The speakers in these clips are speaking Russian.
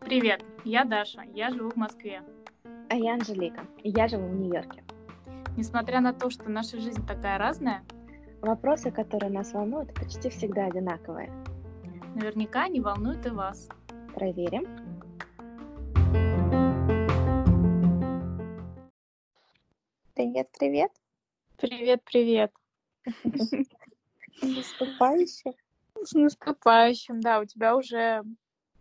Привет, я Даша, я живу в Москве. А я Анжелика, и я живу в Нью-Йорке. Несмотря на то, что наша жизнь такая разная, Вопросы, которые нас волнуют, почти всегда одинаковые. наверняка они волнуют и вас. Проверим. Привет, привет. Привет, привет. Наступающий. С наступающим, да, у тебя уже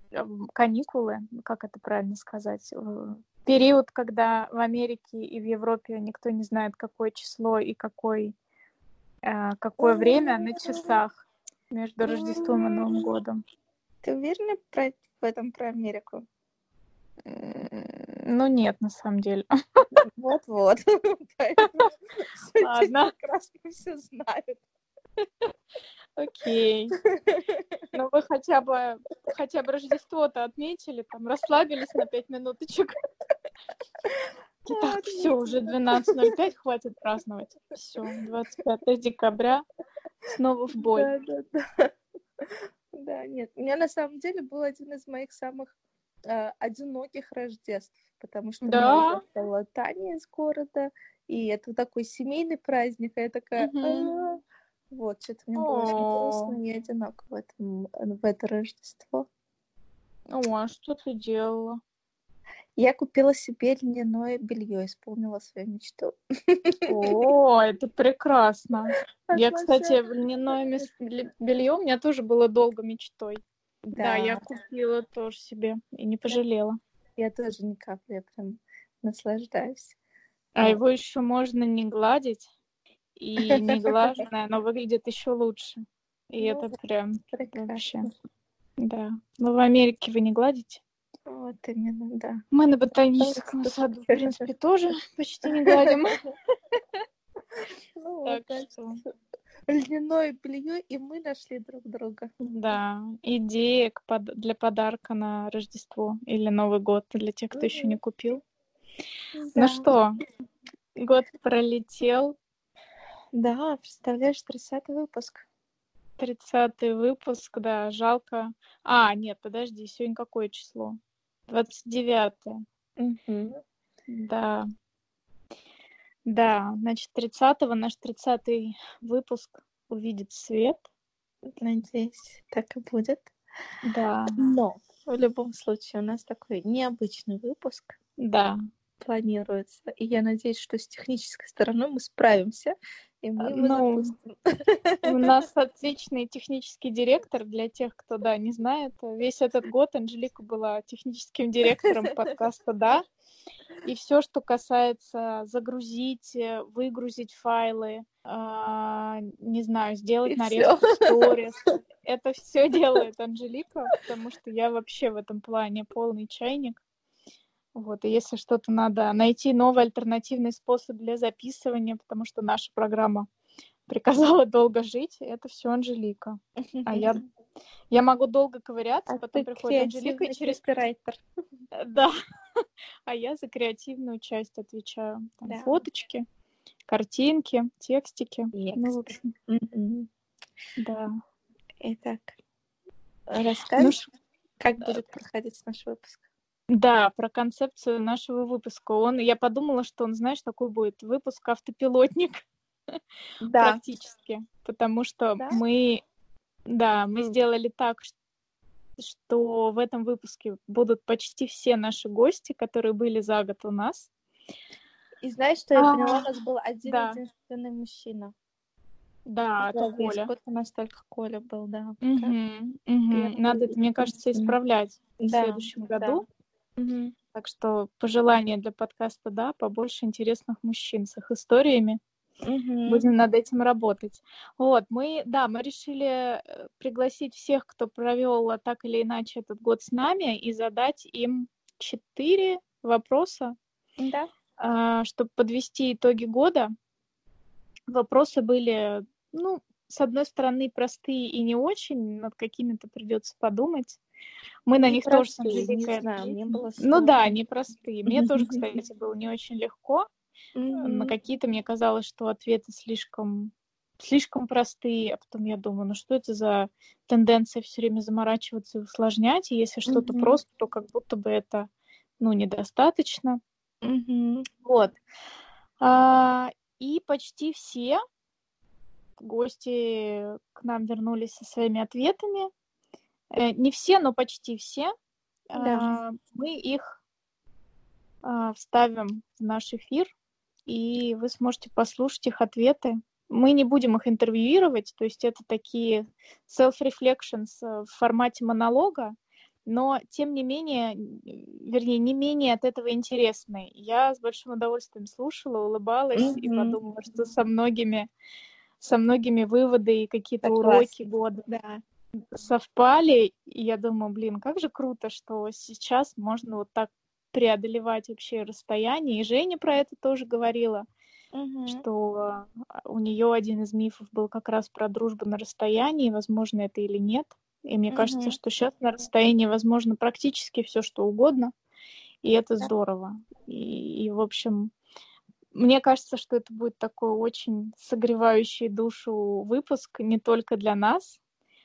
эм, каникулы, как это правильно сказать, э, период, когда в Америке и в Европе никто не знает, какое число и какой, э, какое время на часах между Рождеством и Новым годом. Ты уверена про, в этом про Америку? Ну нет, на самом деле. Вот-вот. Ладно. прекрасно все знают. Окей. Ну вы хотя бы хотя бы Рождество-то отметили, там расслабились на пять минуточек. Так, все, уже 12.05, хватит праздновать. Все, 25 декабря, снова в бой. Да, да, да. Да, нет. У меня на самом деле был один из моих самых э, одиноких Рождеств, потому что Да? меня уехала Таня из города, и это такой семейный праздник, а я такая... «А». Вот, что-то мне было очень грустно и одиноко в, этом, в это Рождество. О, а что ты делала? Я купила себе льняное белье, исполнила свою мечту. О, это прекрасно. Я, кстати, льняное белье у меня тоже было долго мечтой. Да, я купила тоже себе и не пожалела. Я тоже ни капли, я прям наслаждаюсь. А его еще можно не гладить, и не глаженное, оно выглядит еще лучше. И Ну, это прям вообще. Прекрасно. Да. Но в Америке вы не гладите. Вот именно, да. Мы на ботаническом саду, в принципе, тоже почти не гладим. Ну, Так что, льняное белье, и мы нашли друг друга. да, идея для подарка на Рождество или Новый год для тех, кто еще не купил. Да. Ну что, год пролетел, Да, представляешь, 30 выпуск. 30 выпуск, да, жалко. А, нет, подожди, сегодня какое число? 29 Мгм. Да. Да, значит, 30-го наш 30-й выпуск увидит свет. Надеюсь, так и будет. Да, Но в любом случае у нас такой необычный выпуск да. планируется. И я надеюсь, что с технической стороной мы справимся. И мы его Ну, запустим. У нас отличный технический директор. Для тех, кто, да, не знает, весь этот год Анжелика была техническим директором подкаста «Да». И все, что касается загрузить, э, выгрузить файлы, а, не знаю, сделать И нарезку сторис, это все делает Анжелика, потому что я вообще в этом плане полный чайник. Вот, и если что-то надо найти новый альтернативный способ для записывания, потому что наша программа приказала долго жить, это все Анжелика. А я, я могу долго ковыряться, А потом приходит Анжелика и через... копирайтер. Э, Да. А я за креативную часть отвечаю. Там Да. Фоточки, картинки, текстики. Ну, в общем, Мгм. да. Итак, Ну, расскажешь, ш- как будет проходить наш выпуск? Да, про концепцию нашего выпуска. Он, я подумала, что он, знаешь, такой будет выпуск автопилотник Да. практически, потому что Да? мы, да, мы сделали так, что в этом выпуске будут почти все наши гости, которые были за год у нас. И знаешь, что я поняла? У нас был один да. единственный мужчина. Да, это Коля. год у нас только Коля был, да. мгм. Первый Надо это, мне кажется, исправлять в следующем да. Так что пожелание для подкаста, да, побольше интересных мужчин с их историями. Мгм. Будем над этим работать. Вот, мы, да, мы решили э, пригласить всех, кто провел а, так или иначе этот год с нами, и задать им четыре вопроса, Да. чтобы подвести итоги года. Вопросы были, ну, с одной стороны, простые и не очень, над какими-то придется подумать. Мы на них тоже не мне ответим. было Ну да, непростые. Мне тоже, кстати, было не очень легко. Mm-hmm. На какие-то мне казалось, что ответы слишком слишком простые, а потом я думаю, ну что это за тенденция все время заморачиваться и усложнять, и если что-то mm-hmm. просто, то как будто бы это, ну, недостаточно. Mm-hmm. Вот. А, и почти все гости к нам вернулись со своими ответами. Э, не все, но почти все. Да. А, мы их а, вставим в наш эфир, и вы сможете послушать их ответы. Мы не будем их интервьюировать, то есть это такие self-reflections э, в формате монолога, но тем не менее, вернее, не менее от этого интересные. Я с большим удовольствием слушала, улыбалась mm-hmm. и подумала, что со многими, со многими выводы и какие-то уроки года да. Совпали. И я думаю, блин, как же круто, что сейчас можно вот так преодолевать вообще расстояние. И Женя про это тоже говорила угу. что у нее один из мифов был как раз про дружбу на расстоянии, возможно это или нет. И мне угу. кажется, что сейчас на расстоянии возможно практически все, что угодно, и это да. здорово. И, и, в общем, мне кажется, что это будет такой очень согревающий душу выпуск не только для нас,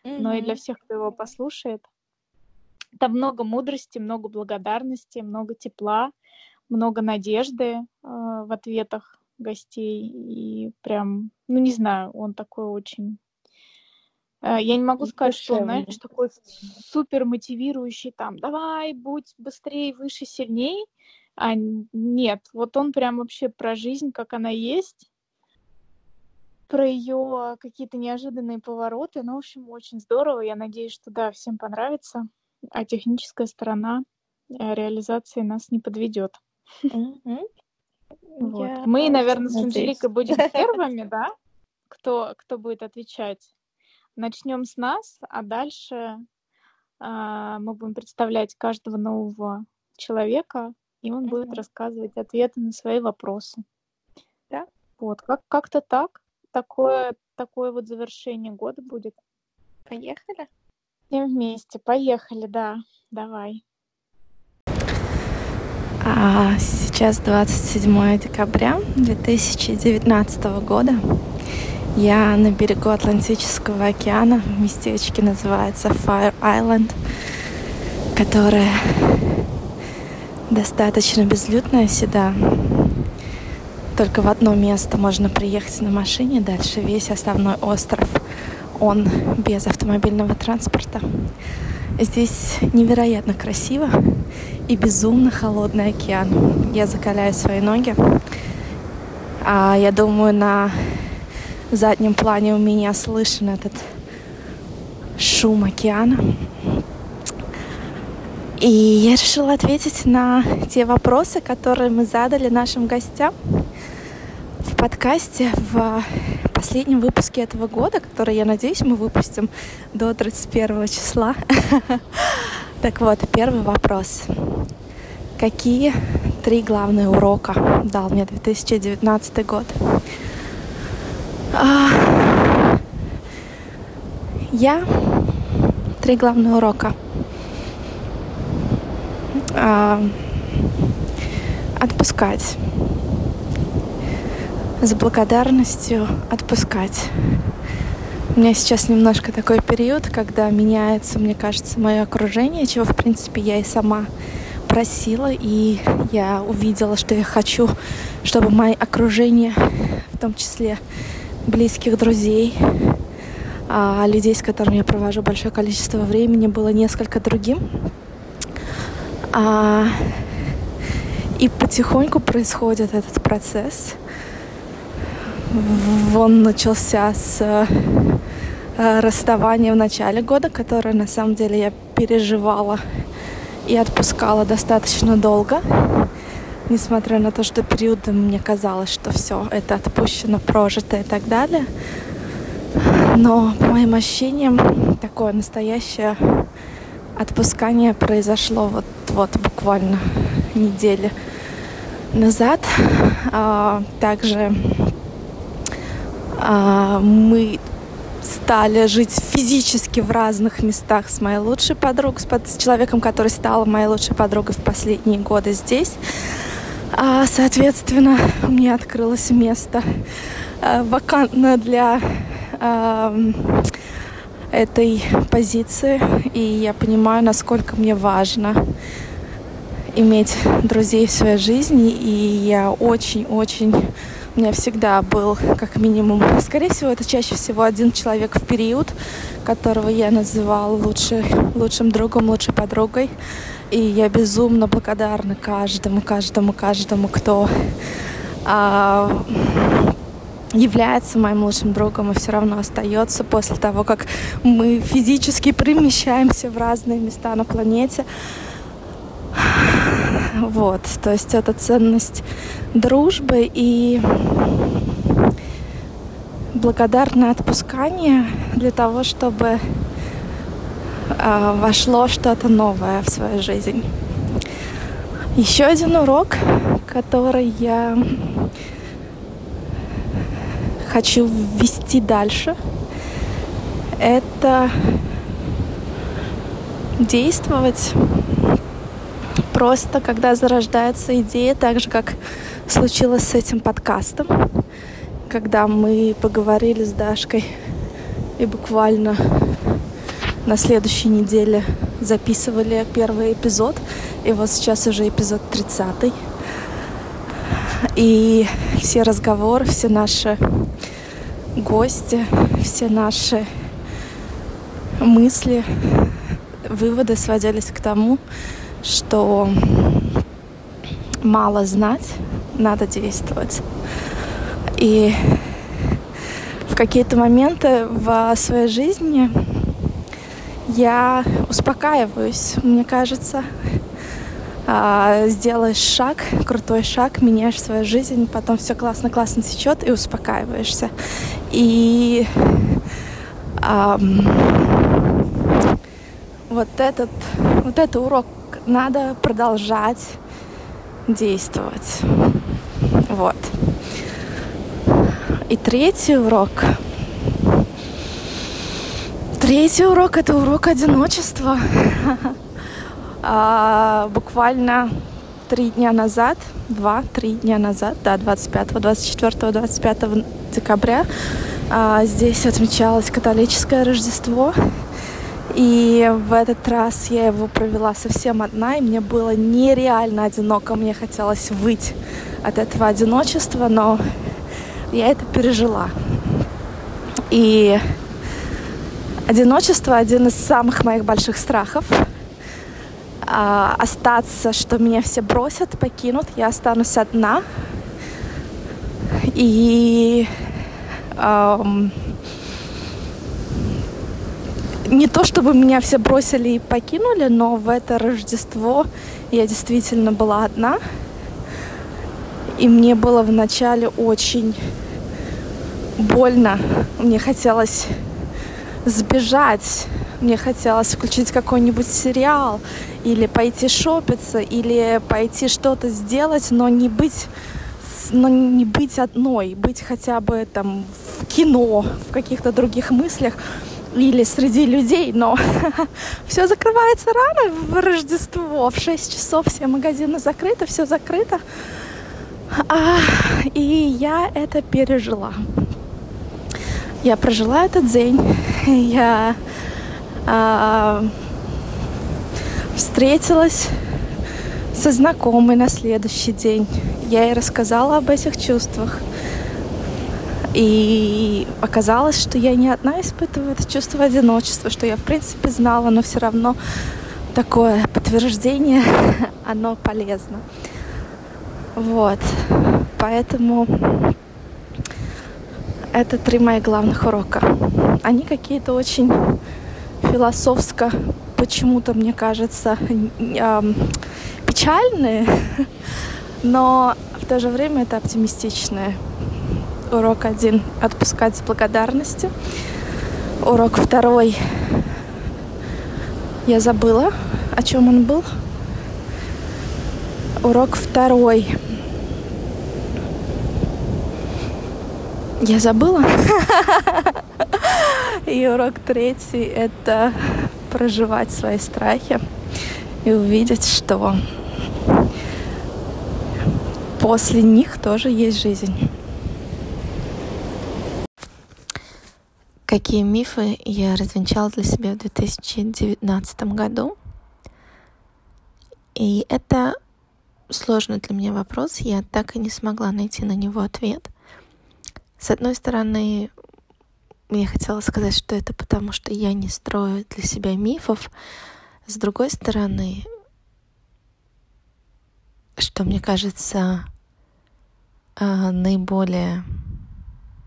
mm но и для всех, кто его послушает. Там много мудрости, много благодарности, много тепла, много надежды э, в ответах гостей. И прям, ну не знаю, он такой очень... Э, я не могу сказать, что знаешь, такой супер мотивирующий, там, давай, будь быстрее, выше, сильней. А нет, вот он прям вообще про жизнь, как она есть, про ее какие-то неожиданные повороты. Ну, в общем, очень здорово. Я надеюсь, что да, всем понравится. А техническая сторона э, реализации нас не подведет. Mm-hmm. Вот. Я Мы, наверное, с Анжеликой будем первыми, да? Кто, кто будет отвечать? Начнем с нас, а дальше а, мы будем представлять каждого нового человека, и он будет рассказывать ответы на свои вопросы. Да? Вот, как- как-то так. Такое, такое вот завершение года будет. Поехали? Всем вместе. Поехали, да. Давай. А сейчас 27 декабря 2019 года. Я на берегу Атлантического океана. Местечко называется Fire Island, которое достаточно безлюдное всегда. Только в одно место можно приехать на машине, дальше весь основной остров, он без автомобильного транспорта. Здесь невероятно красиво и безумно холодный океан. Я закаляю свои ноги. А я думаю, на заднем плане у меня слышен этот шум океана. И я решила ответить на те вопросы, которые мы задали нашим гостям в подкасте в последнем выпуске этого года, который, я надеюсь, мы выпустим до 31 числа. Так вот, первый вопрос. Какие три главные урока дал мне 2019 год? А, я три главных урока. А, отпускать с благодарностью отпускать. У меня сейчас немножко такой период, когда меняется, мне кажется, мое окружение, чего, в принципе, я и сама просила, и я увидела, что я хочу, чтобы мое окружение, в том числе близких друзей, а людей, с которыми я провожу большое количество времени, было несколько другим. А, и потихоньку происходит этот процесс — он начался с э, расставания в начале года, которое на самом деле я переживала и отпускала достаточно долго. Несмотря на то, что периодом мне казалось, что все это отпущено, прожито и так далее. Но по моим ощущениям такое настоящее отпускание произошло вот, вот буквально недели назад. А, также мы стали жить физически в разных местах с моей лучшей подругой, с, с человеком, который стала моей лучшей подругой в последние годы здесь. А, соответственно, мне открылось место а, вакантно для а, этой позиции, и я понимаю, насколько мне важно иметь друзей в своей жизни, и я очень-очень меня всегда был как минимум, скорее всего, это чаще всего один человек в период, которого я называл лучше, лучшим другом, лучшей подругой. И я безумно благодарна каждому, каждому, каждому, кто а, является моим лучшим другом и все равно остается после того, как мы физически перемещаемся в разные места на планете. Вот, то есть это ценность дружбы и благодарное отпускание для того, чтобы э, вошло что-то новое в свою жизнь. Еще один урок, который я хочу ввести дальше, это действовать просто, когда зарождается идея, так же, как случилось с этим подкастом, когда мы поговорили с Дашкой и буквально на следующей неделе записывали первый эпизод, и вот сейчас уже эпизод 30. И все разговоры, все наши гости, все наши мысли, выводы сводились к тому, что мало знать, надо действовать. И в какие-то моменты в своей жизни я успокаиваюсь, мне кажется, а, сделаешь шаг, крутой шаг, меняешь свою жизнь, потом все классно-классно течет и успокаиваешься. И вот этот, вот этот урок надо продолжать действовать. Вот. И третий урок. Третий урок это урок одиночества. а, буквально три дня назад, два-три дня назад, да, 25, 24, 25 декабря а, здесь отмечалось католическое Рождество. И в этот раз я его провела совсем одна, и мне было нереально одиноко. Мне хотелось выйти от этого одиночества, но я это пережила. И одиночество один из самых моих больших страхов. А, остаться, что меня все бросят, покинут, я останусь одна. И эм, не то чтобы меня все бросили и покинули, но в это Рождество я действительно была одна. И мне было вначале очень больно. Мне хотелось сбежать. Мне хотелось включить какой-нибудь сериал или пойти шопиться, или пойти что-то сделать, но не быть но не быть одной, быть хотя бы там в кино, в каких-то других мыслях или среди людей, но все закрывается рано в Рождество. В 6 часов все магазины закрыты, все закрыто. А, и я это пережила. Я прожила этот день. Я а, встретилась со знакомой на следующий день. Я ей рассказала об этих чувствах. И оказалось, что я не одна испытываю это чувство одиночества, что я в принципе знала, но все равно такое подтверждение, оно полезно. Вот. Поэтому это три моих главных урока. Они какие-то очень философско, почему-то, мне кажется, печальные, но в то же время это оптимистичные Урок один — отпускать с благодарностью. Урок второй — я забыла, о чем он был. Урок второй — я забыла. И урок третий — это проживать свои страхи и увидеть, что после них тоже есть жизнь. Какие мифы я развенчала для себя в 2019 году? И это сложный для меня вопрос, я так и не смогла найти на него ответ. С одной стороны, я хотела сказать, что это потому, что я не строю для себя мифов. С другой стороны, что мне кажется а, наиболее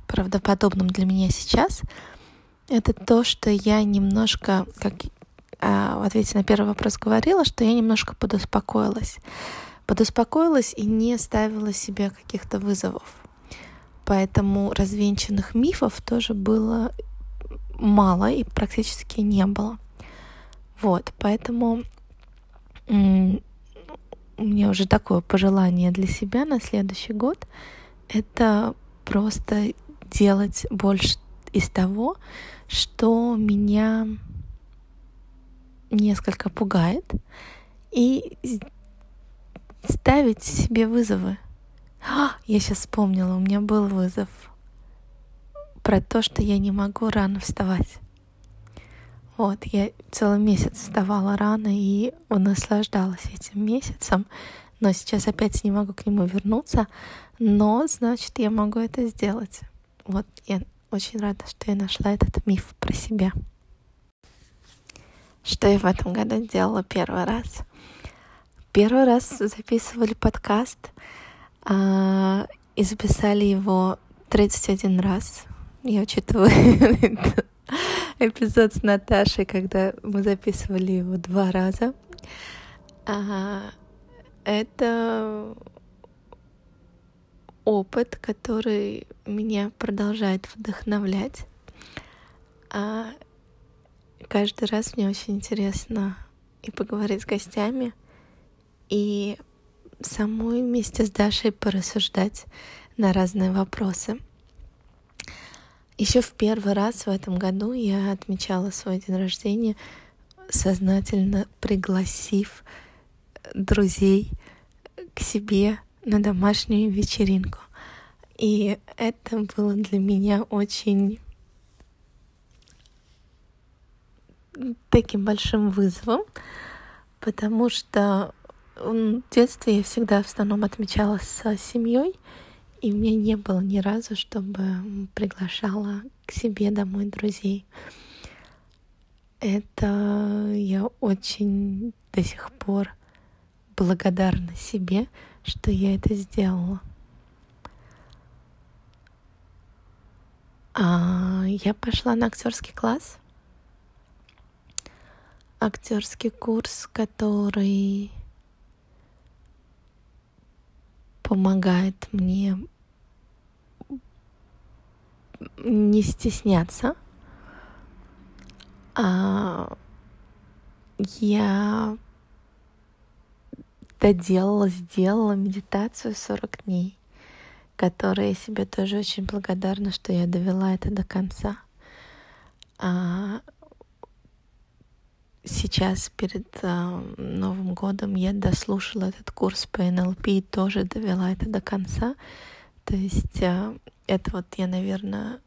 правдоподобным для меня сейчас, это то, что я немножко, как а, в ответе на первый вопрос говорила, что я немножко подуспокоилась. Подуспокоилась и не ставила себе каких-то вызовов. Поэтому развенчанных мифов тоже было мало и практически не было. Вот, поэтому у меня уже такое пожелание для себя на следующий год — это просто делать больше из того, что меня несколько пугает, и ставить себе вызовы. А, я сейчас вспомнила, у меня был вызов про то, что я не могу рано вставать. Вот, я целый месяц вставала рано и наслаждалась этим месяцем, но сейчас опять не могу к нему вернуться, но, значит, я могу это сделать. Вот, я очень рада, что я нашла этот миф про себя. Что я в этом году делала первый раз? Первый раз записывали подкаст а, и записали его 31 раз. Я учитываю эпизод с Наташей, когда мы записывали его два раза. Это опыт, который меня продолжает вдохновлять. А каждый раз мне очень интересно и поговорить с гостями, и самой вместе с Дашей порассуждать на разные вопросы. Еще в первый раз в этом году я отмечала свой день рождения, сознательно пригласив друзей к себе на домашнюю вечеринку. И это было для меня очень таким большим вызовом, потому что в детстве я всегда в основном отмечала с семьей, и у меня не было ни разу, чтобы приглашала к себе домой друзей. Это я очень до сих пор благодарна себе, что я это сделала. А, я пошла на актерский класс. Актерский курс, который помогает мне не стесняться. А, я доделала, сделала медитацию 40 дней, которой я себе тоже очень благодарна, что я довела это до конца. А сейчас перед э, Новым годом я дослушала этот курс по НЛП и тоже довела это до конца. То есть э, это вот я, наверное,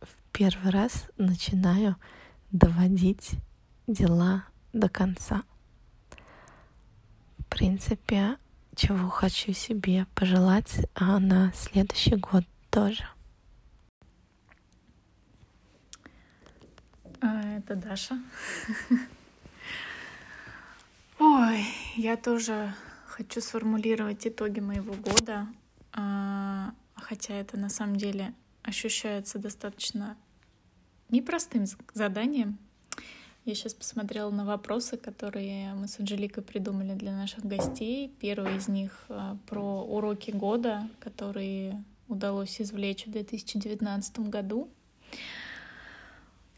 в первый раз начинаю доводить дела до конца в принципе, чего хочу себе пожелать а на следующий год тоже. А, это Даша. Ой, я тоже хочу сформулировать итоги моего года, а, хотя это на самом деле ощущается достаточно непростым заданием, я сейчас посмотрела на вопросы, которые мы с Анжеликой придумали для наших гостей. Первый из них а, про уроки года, которые удалось извлечь в 2019 году.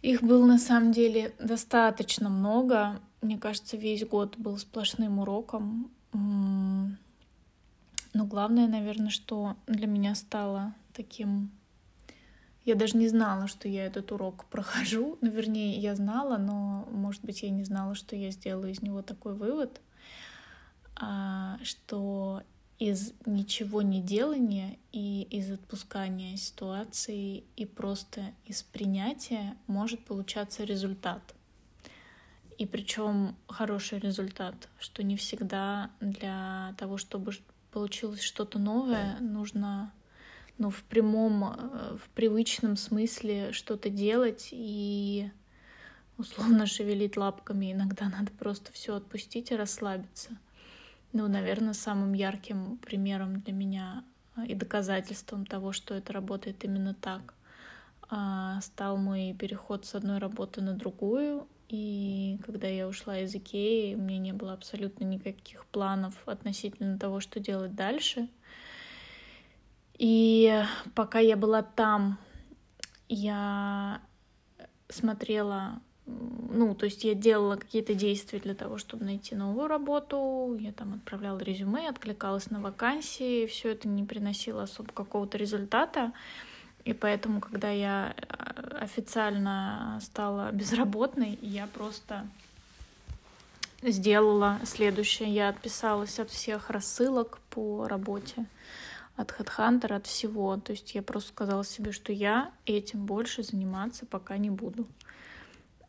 Их было на самом деле достаточно много. Мне кажется, весь год был сплошным уроком. Но главное, наверное, что для меня стало таким я даже не знала, что я этот урок прохожу. Ну, вернее, я знала, но, может быть, я не знала, что я сделаю из него такой вывод, а, что из ничего не делания и из отпускания ситуации и просто из принятия может получаться результат. И причем хороший результат, что не всегда для того, чтобы получилось что-то новое, нужно ну, в прямом, э, в привычном смысле что-то делать и условно шевелить лапками. Иногда надо просто все отпустить и расслабиться. Ну, наверное, самым ярким примером для меня а, и доказательством того, что это работает именно так, а, стал мой переход с одной работы на другую. И когда я ушла из Икеи, у меня не было абсолютно никаких планов относительно того, что делать дальше. И пока я была там, я смотрела ну, то есть я делала какие-то действия для того, чтобы найти новую работу, я там отправляла резюме, откликалась на вакансии, все это не приносило особо какого-то результата, и поэтому, когда я э, официально стала безработной, я просто сделала следующее. Я отписалась от всех рассылок по работе, от HeadHunter, от всего. То есть я просто сказала себе, что я этим больше заниматься пока не буду.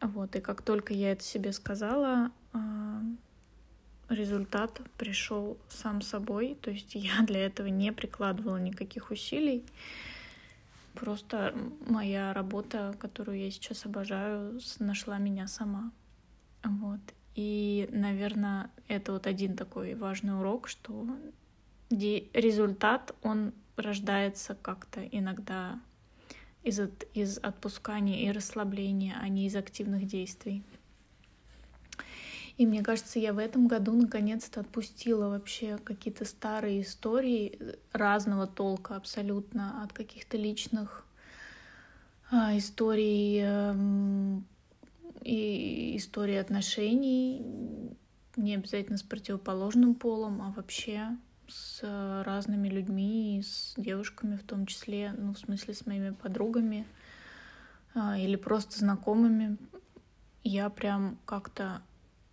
Вот, и как только я это себе сказала, а, результат пришел сам собой. То есть я для этого не прикладывала никаких усилий. Просто моя работа, которую я сейчас обожаю, нашла меня сама. Вот. И, наверное, это вот один такой важный урок, что результат, он рождается как-то иногда из, от, из отпускания и расслабления, а не из активных действий. И мне кажется, я в этом году наконец-то отпустила вообще какие-то старые истории разного толка абсолютно, от каких-то личных а, историй э, и истории отношений, не обязательно с противоположным полом, а вообще с разными людьми, с девушками в том числе, ну, в смысле, с моими подругами а, или просто знакомыми. Я прям как-то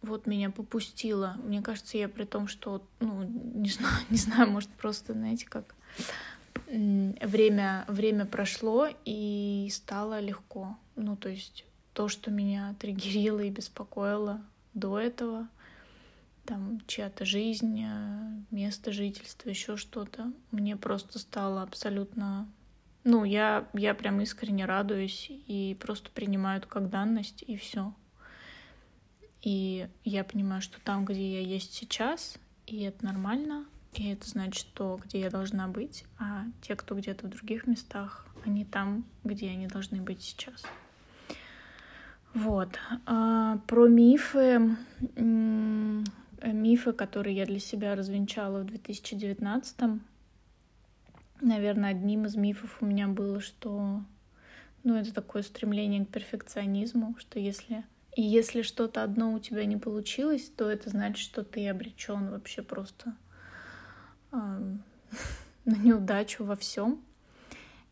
вот меня попустила. Мне кажется, я при том, что, ну, не знаю, не знаю, может, просто, знаете, как время, время прошло и стало легко. Ну, то есть то, что меня триггерило и беспокоило до этого, там чья-то жизнь, э, место жительства, еще что-то. Мне просто стало абсолютно... Ну, я, я прям искренне радуюсь и просто принимаю это как данность, и все. И я понимаю, что там, где я есть сейчас, и это нормально, и это значит то, где я должна быть, а те, кто где-то в других местах, они там, где они должны быть сейчас. Вот. А, про мифы мифы, которые я для себя развенчала в 2019. Наверное, одним из мифов у меня было, что ну, это такое стремление к перфекционизму, что если и если что-то одно у тебя не получилось, то это значит, что ты обречен вообще просто э, на неудачу во всем.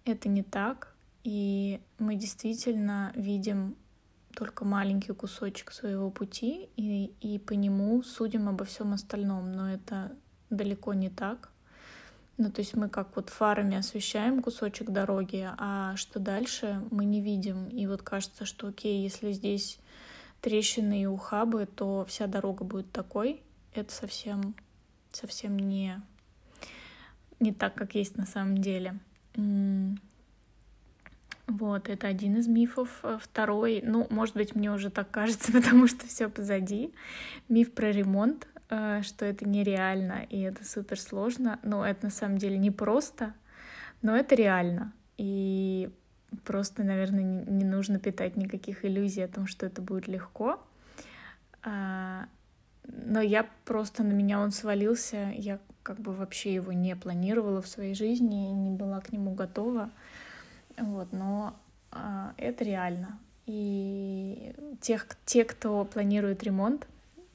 Это не так. И мы действительно видим только маленький кусочек своего пути и, и по нему судим обо всем остальном. Но это далеко не так. Ну, то есть мы как вот фарами освещаем кусочек дороги, а что дальше мы не видим. И вот кажется, что окей, если здесь трещины и ухабы, то вся дорога будет такой. Это совсем, совсем не, не так, как есть на самом деле. Вот, это один из мифов. Э, второй, ну, может быть, мне уже так кажется, потому что все позади. Миф про ремонт, э, что это нереально и это супер сложно. Но это на самом деле не просто, но это реально. И просто, наверное, не нужно питать никаких иллюзий о том, что это будет легко. А, но я просто на меня он свалился, я как бы вообще его не планировала в своей жизни, не была к нему готова. Вот, но а, это реально. И тех, те, кто планирует ремонт,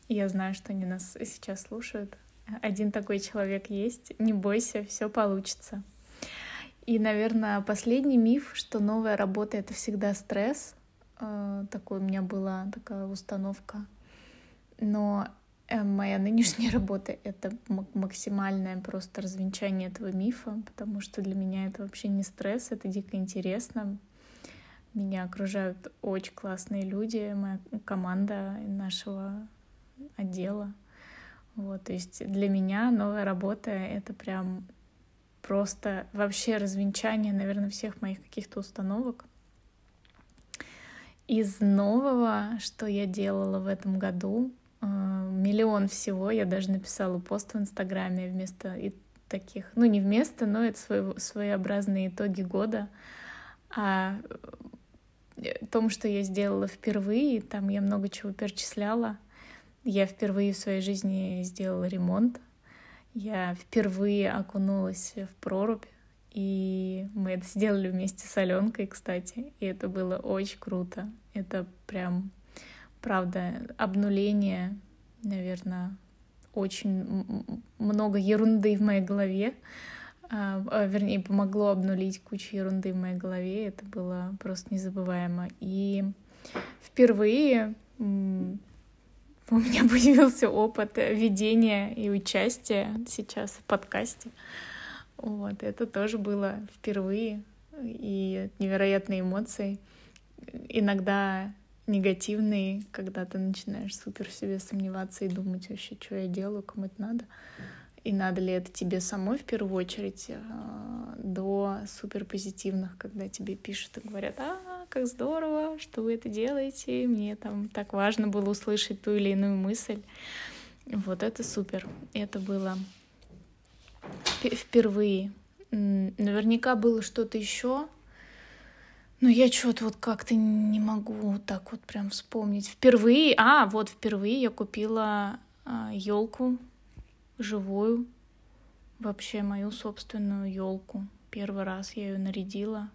я знаю, что они нас сейчас слушают. Один такой человек есть. Не бойся, все получится. И, наверное, последний миф, что новая работа это всегда стресс. А, такой у меня была такая установка. Но э, моя нынешняя работа — это максимальное просто развенчание этого мифа, потому что для меня это вообще не стресс, это дико интересно. Меня окружают очень классные люди, моя команда нашего отдела. Вот, то есть для меня новая работа — это прям просто вообще развенчание, наверное, всех моих каких-то установок. Из нового, что я делала в этом году, э, миллион всего. Я даже написала пост в Инстаграме вместо таких, ну не вместо, но это своего, своеобразные итоги года. О том, что я сделала впервые, там я много чего перечисляла. Я впервые в своей жизни сделала ремонт. Я впервые окунулась в прорубь. И мы это сделали вместе с Аленкой, кстати. И это было очень круто. Это прям, правда, обнуление, наверное, очень много ерунды в моей голове. А, а, вернее, помогло обнулить кучу ерунды в моей голове. Это было просто незабываемо. И впервые у меня появился опыт ведения и участия сейчас в подкасте. Вот, это тоже было впервые, и невероятные эмоции, иногда негативные, когда ты начинаешь супер в себе сомневаться и думать вообще, что я делаю, кому это надо, и надо ли это тебе самой в первую очередь, а, до супер позитивных, когда тебе пишут и говорят, а, как здорово, что вы это делаете, мне там так важно было услышать ту или иную мысль. Вот это супер. Это было впервые. Наверняка было что-то еще, но я что-то вот как-то не могу так вот прям вспомнить. Впервые, а, вот впервые я купила а, елку живую, вообще мою собственную елку. Первый раз я ее нарядила.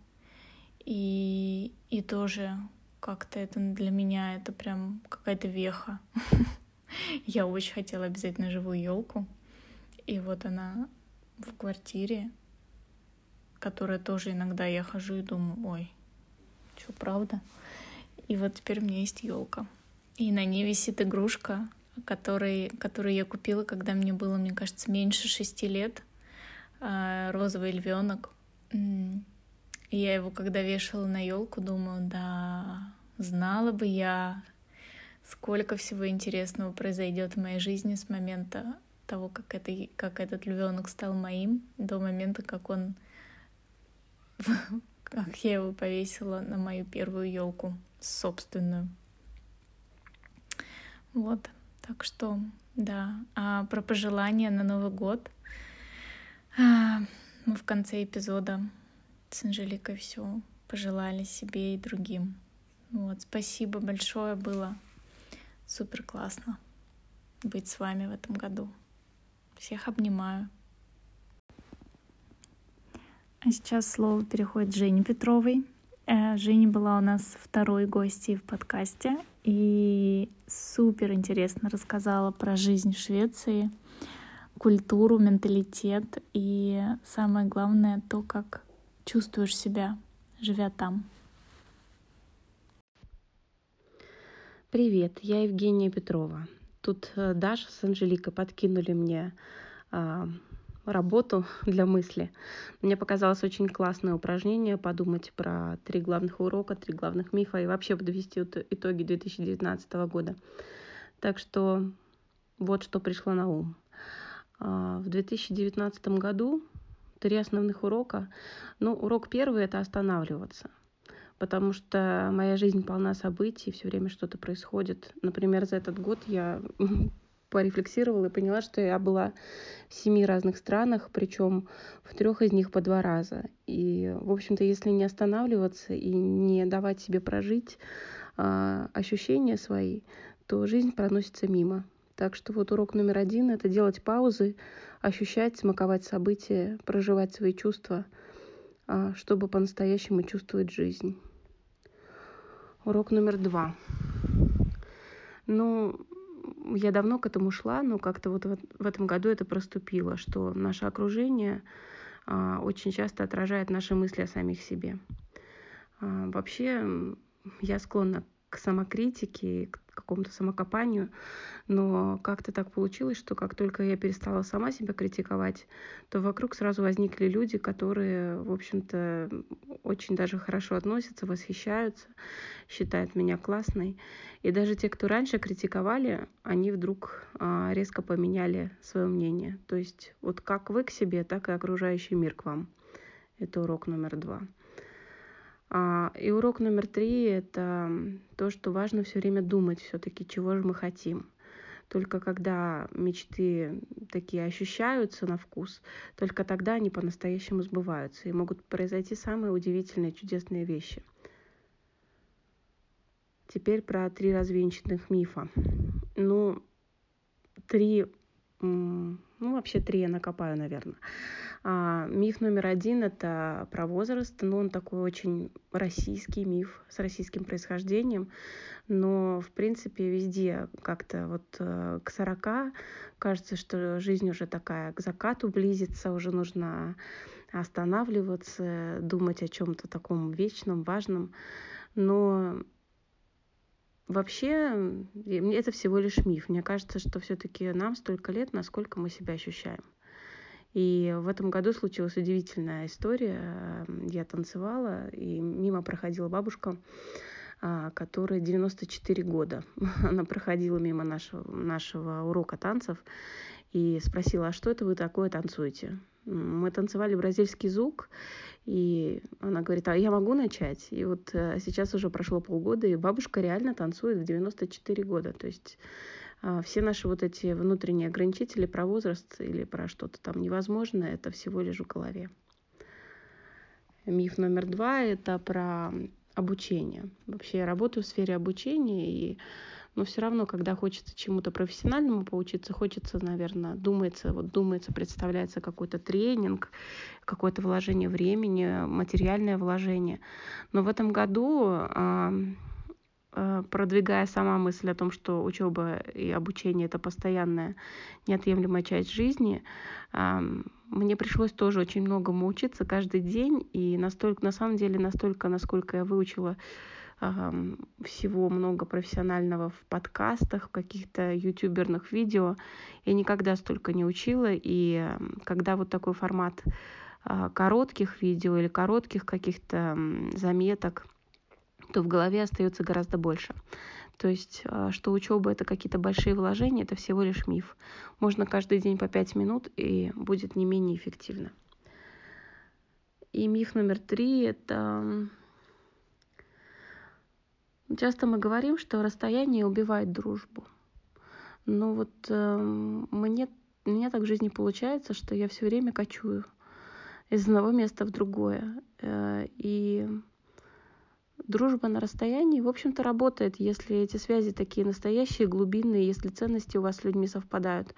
И, и тоже как-то это для меня это прям какая-то веха. Я очень хотела обязательно живую елку. И вот она в квартире, которая тоже иногда я хожу и думаю, ой, что правда? И вот теперь у меня есть елка. И на ней висит игрушка, который, которую я купила, когда мне было, мне кажется, меньше шести лет. А, розовый львенок. И я его, когда вешала на елку, думаю, да, знала бы я, сколько всего интересного произойдет в моей жизни с момента того, как, это, как этот львенок стал моим, до момента, как он, как я его повесила на мою первую елку собственную. Вот, так что, да. А про пожелания на Новый год а, мы в конце эпизода с Анжеликой все пожелали себе и другим. Вот, спасибо большое, было супер классно быть с вами в этом году. Всех обнимаю. А сейчас слово переходит Жене Петровой. Э, Женя была у нас второй гостьей в подкасте и супер интересно рассказала про жизнь в Швеции, культуру, менталитет и самое главное то, как чувствуешь себя, живя там. Привет, я Евгения Петрова. Тут э, Даша с Анжеликой подкинули мне а, работу для мысли. Мне показалось очень классное упражнение подумать про три главных урока, три главных мифа и вообще подвести итоги 2019 года. Так что вот что пришло на ум. А, в 2019 году три основных урока. Ну, урок первый — это останавливаться — потому что моя жизнь полна событий, все время что-то происходит. Например, за этот год я порефлексировала и поняла, что я была в семи разных странах, причем в трех из них по два раза. И, в общем-то, если не останавливаться и не давать себе прожить а, ощущения свои, то жизнь проносится мимо. Так что вот урок номер один — это делать паузы, ощущать, смаковать события, проживать свои чувства — а, чтобы по-настоящему чувствовать жизнь. Урок номер два. Ну, я давно к этому шла, но как-то вот в этом году это проступило, что наше окружение а, очень часто отражает наши мысли о самих себе. А, вообще, я склонна к самокритике, какому-то самокопанию, но как-то так получилось, что как только я перестала сама себя критиковать, то вокруг сразу возникли люди, которые, в общем-то, очень даже хорошо относятся, восхищаются, считают меня классной. И даже те, кто раньше критиковали, они вдруг а, резко поменяли свое мнение. То есть вот как вы к себе, так и окружающий мир к вам. Это урок номер два. А, и урок номер три — это то, что важно все время думать все-таки, чего же мы хотим. Только когда мечты такие ощущаются на вкус, только тогда они по-настоящему сбываются. И могут произойти самые удивительные, чудесные вещи. Теперь про три развенчанных мифа. Ну, три ну, вообще три я накопаю, наверное. А, миф номер один — это про возраст. Ну, он такой очень российский миф с российским происхождением. Но, в принципе, везде как-то вот э, к 40 кажется, что жизнь уже такая к закату близится, уже нужно останавливаться, думать о чем-то таком вечном, важном. Но Вообще, это всего лишь миф. Мне кажется, что все-таки нам столько лет, насколько мы себя ощущаем. И в этом году случилась удивительная история. Я танцевала, и мимо проходила бабушка, а, которой 94 года. Она проходила мимо нашего, нашего урока танцев и спросила, а что это вы такое танцуете? Мы танцевали бразильский звук, и она говорит, а я могу начать? И вот э, сейчас уже прошло полгода, и бабушка реально танцует в 94 года. То есть все наши вот эти внутренние ограничители про возраст или про что-то там невозможно, это всего лишь в голове. Миф номер два – это про обучение. Вообще я работаю в сфере обучения, и но все равно, когда хочется чему-то профессиональному поучиться, хочется, наверное, думается, вот думается, представляется какой-то тренинг, какое-то вложение времени, материальное вложение. Но в этом году а, а, продвигая сама мысль о том, что учеба и обучение это постоянная неотъемлемая часть жизни, а, мне пришлось тоже очень многому учиться каждый день, и настолько, на самом деле, настолько, насколько я выучила всего много профессионального в подкастах, в каких-то ютуберных видео. Я никогда столько не учила, и когда вот такой формат а, коротких видео или коротких каких-то заметок, то в голове остается гораздо больше. То есть, а, что учеба это какие-то большие вложения, это всего лишь миф. Можно каждый день по пять минут, и будет не менее эффективно. И миф номер три это Часто мы говорим, что расстояние убивает дружбу. Но вот э, мне, у меня так в жизни получается, что я все время кочую из одного места в другое. Э, и дружба на расстоянии, в общем-то, работает, если эти связи такие настоящие, глубинные, если ценности у вас с людьми совпадают.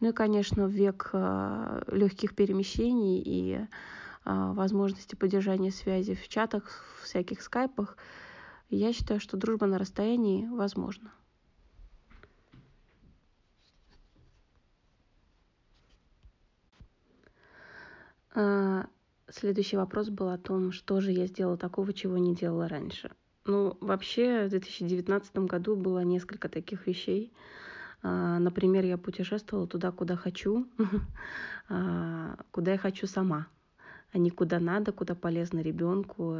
Ну и, конечно, в век э, легких перемещений и э, возможности поддержания связи в чатах, в всяких скайпах – я считаю, что дружба на расстоянии возможна. Следующий вопрос был о том, что же я сделала такого, чего не делала раньше. Ну, вообще, в 2019 году было несколько таких вещей. А, например, я путешествовала туда, куда хочу, а, куда я хочу сама, а не куда надо, куда полезно ребенку.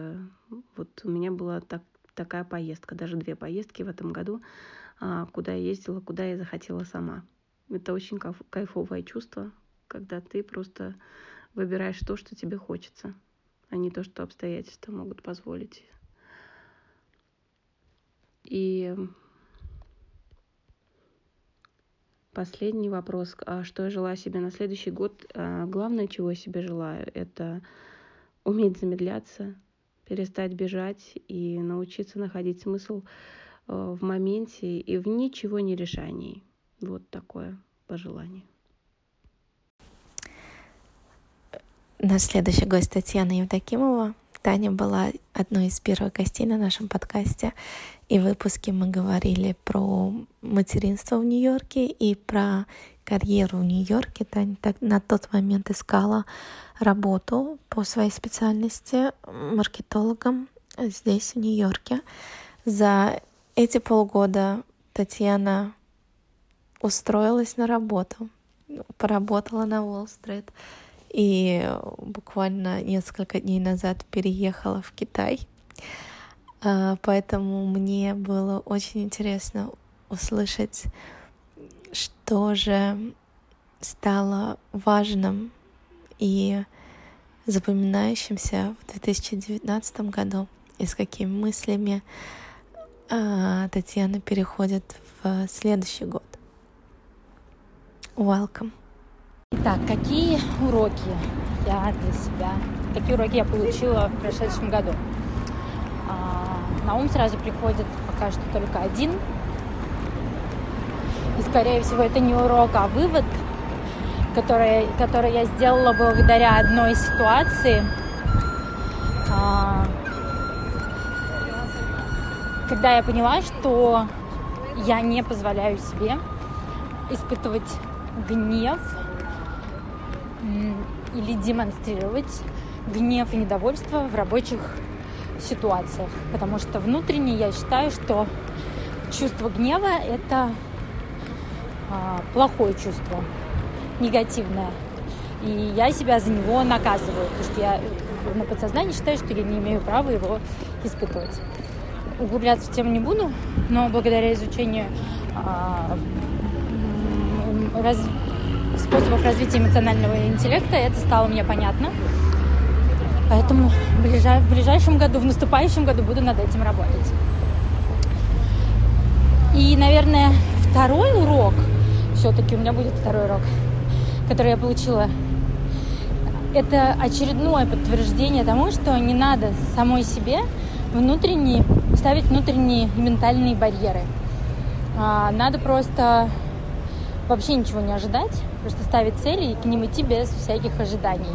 Вот у меня была так, такая поездка, даже две поездки в этом году, а, куда я ездила, куда я захотела сама. Это очень кайфовое чувство, когда ты просто выбираешь то, что тебе хочется, а не то, что обстоятельства могут позволить. И последний вопрос. А что я желаю себе на следующий год? А, главное, чего я себе желаю, это уметь замедляться, перестать бежать и научиться находить смысл э, в моменте и в ничего не решании. Вот такое пожелание. Наш следующий гость Татьяна Евдокимова. Таня была одной из первых гостей на нашем подкасте. И в выпуске мы говорили про материнство в Нью-Йорке и про карьеру в Нью-Йорке. Таня на тот момент искала работу по своей специальности маркетологом здесь, в Нью-Йорке. За эти полгода Татьяна устроилась на работу, поработала на Уолл-стрит и буквально несколько дней назад переехала в Китай. А, поэтому мне было очень интересно услышать, что же стало важным и запоминающимся в 2019 году и с какими мыслями а, Татьяна переходит в следующий год. Welcome. Итак, какие уроки я для себя, какие уроки я получила в прошедшем году? А, на ум сразу приходит пока что только один. И, скорее всего, это не урок, а вывод, который, который я сделала благодаря одной ситуации. А, когда я поняла, что я не позволяю себе испытывать гнев или демонстрировать гнев и недовольство в рабочих ситуациях. Потому что внутренне я считаю, что чувство гнева – это а, плохое чувство, негативное. И я себя за него наказываю, потому что я на подсознании считаю, что я не имею права его испытывать. Углубляться в тему не буду, но благодаря изучению а, раз, способов развития эмоционального интеллекта это стало мне понятно. Поэтому в, ближай, в ближайшем году, в наступающем году буду над этим работать. И, наверное, второй урок, все-таки у меня будет второй урок, который я получила, это очередное подтверждение тому, что не надо самой себе внутренние, ставить внутренние ментальные барьеры. А, надо просто вообще ничего не ожидать, просто ставить цели и к ним идти без всяких ожиданий.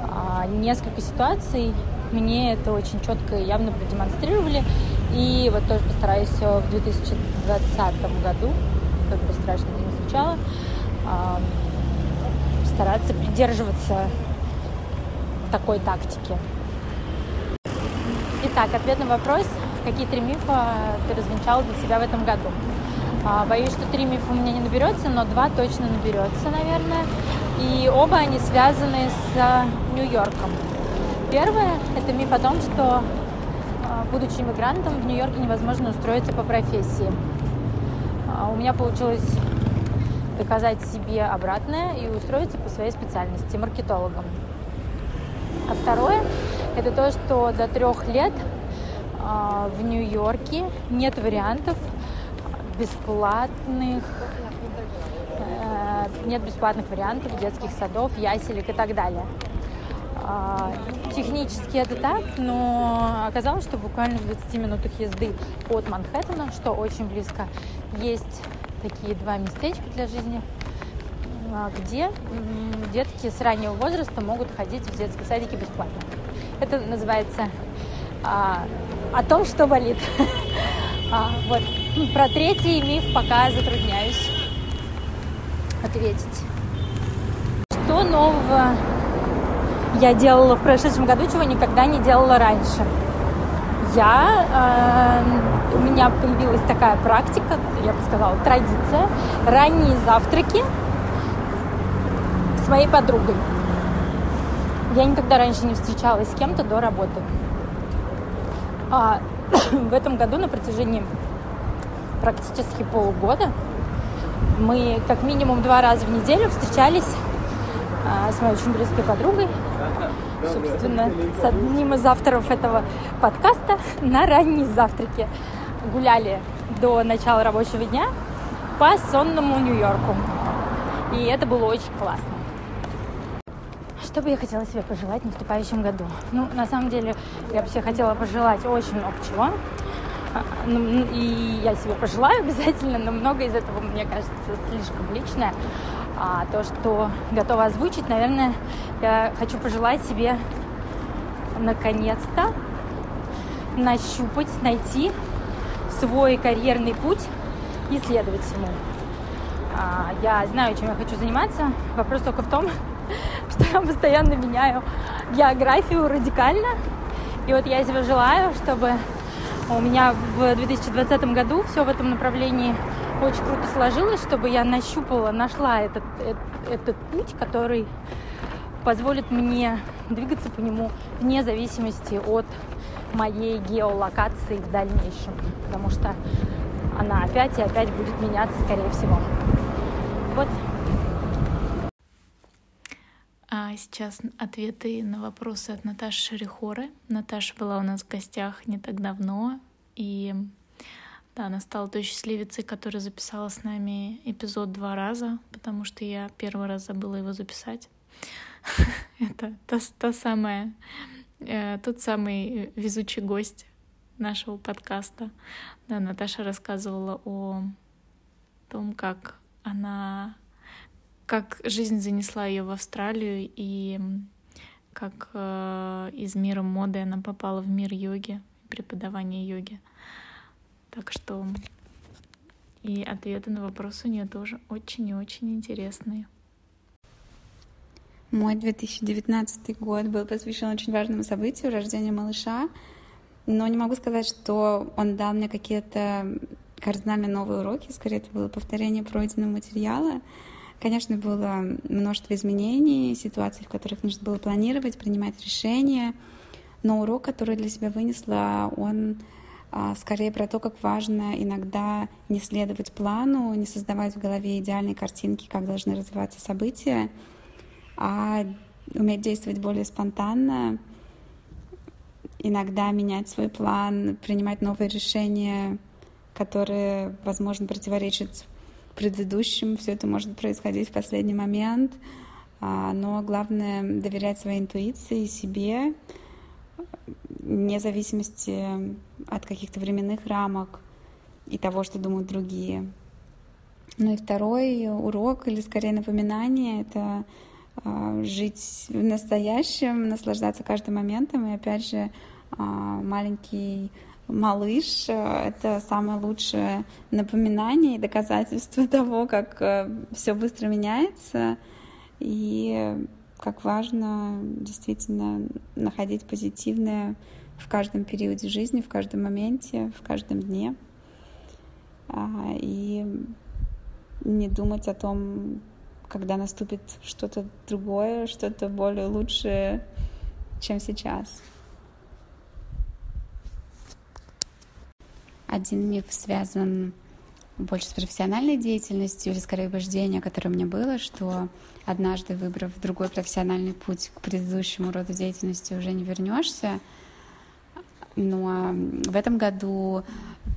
А, несколько ситуаций мне это очень четко и явно продемонстрировали. И вот тоже постараюсь в 2020 году, как бы страшно это не звучало, а, стараться придерживаться такой тактики. Итак, ответ на вопрос, какие три мифа ты развенчала для себя в этом году. А, боюсь, что три мифа у меня не наберется, но два точно наберется, наверное. И оба они связаны с а, Нью-Йорком. Первое – это миф о том, что, а, будучи иммигрантом, в Нью-Йорке невозможно устроиться по профессии. У меня получилось доказать себе обратное и устроиться по своей специальности – маркетологом. А второе – это то, что до трех лет в Нью-Йорке нет вариантов бесплатных э, нет бесплатных вариантов детских садов, яселек и так далее. А, технически это так, но оказалось, что буквально в 20 минутах езды от Манхэттена, что очень близко, есть такие два местечка для жизни, а, где детки с раннего возраста могут ходить в детские садики бесплатно. Это называется а, о том, что болит. Вот. Про третий миф пока затрудняюсь ответить. Что нового я делала в прошедшем году, чего никогда не делала раньше? Я, э, у меня появилась такая практика, я бы сказала, традиция, ранние завтраки с моей подругой. Я никогда раньше не встречалась с кем-то до работы. А в этом году на протяжении практически полугода мы как минимум два раза в неделю встречались а, с моей очень близкой подругой, собственно, с одним из авторов этого подкаста на ранние завтраки. Гуляли до начала рабочего дня по сонному Нью-Йорку. И это было очень классно. Что бы я хотела себе пожелать в наступающем году? Ну, на самом деле, я бы себе хотела пожелать очень много чего. А, ну, и я себе пожелаю обязательно, но много из этого, мне кажется, слишком личное. А то, что готова озвучить, наверное, я хочу пожелать себе наконец-то нащупать, найти свой карьерный путь и следовать ему. А, я знаю, чем я хочу заниматься. Вопрос только в том, что я постоянно меняю географию радикально. И вот я себе желаю, чтобы у меня в 2020 году все в этом направлении очень круто сложилось, чтобы я нащупала, нашла этот, этот, этот путь, который позволит мне двигаться по нему вне зависимости от моей геолокации в дальнейшем, потому что она опять и опять будет меняться, скорее всего. Вот. А сейчас ответы на вопросы от Наташи Шерихоры. Наташа была у нас в гостях не так давно, и да, она стала той счастливицей, которая записала с нами эпизод два раза, потому что я первый раз забыла его записать. Это та, та самая, э, тот самый везучий гость нашего подкаста. Да, Наташа рассказывала о том, как она, как жизнь занесла ее в Австралию и как э, из мира моды она попала в мир йоги, преподавания йоги. Так что и ответы на вопросы у нее тоже очень и очень интересные. Мой 2019 год был посвящен очень важному событию — рождению малыша. Но не могу сказать, что он дал мне какие-то кардинально новые уроки. Скорее, это было повторение пройденного материала. Конечно, было множество изменений, ситуаций, в которых нужно было планировать, принимать решения. Но урок, который для себя вынесла, он а, скорее про то, как важно иногда не следовать плану, не создавать в голове идеальные картинки, как должны развиваться события, а уметь действовать более спонтанно, иногда менять свой план, принимать новые решения, которые, возможно, противоречат предыдущим. Все это может происходить в последний момент. А, но главное — доверять своей интуиции, себе, вне зависимости от каких-то временных рамок и того, что думают другие. Ну и второй урок, или скорее напоминание, это а, жить в настоящем, наслаждаться каждым моментом. И опять же, а, маленький малыш — это самое лучшее напоминание и доказательство того, как э, все быстро меняется и как важно действительно находить позитивное в каждом периоде жизни, в каждом моменте, в каждом дне. А, и не думать о том, когда наступит что-то другое, что-то более лучшее, чем сейчас. Один миф связан больше с профессиональной деятельностью или скорее вождение, которое у меня было, что однажды выбрав другой профессиональный путь к предыдущему роду деятельности уже не вернешься. Но в этом году,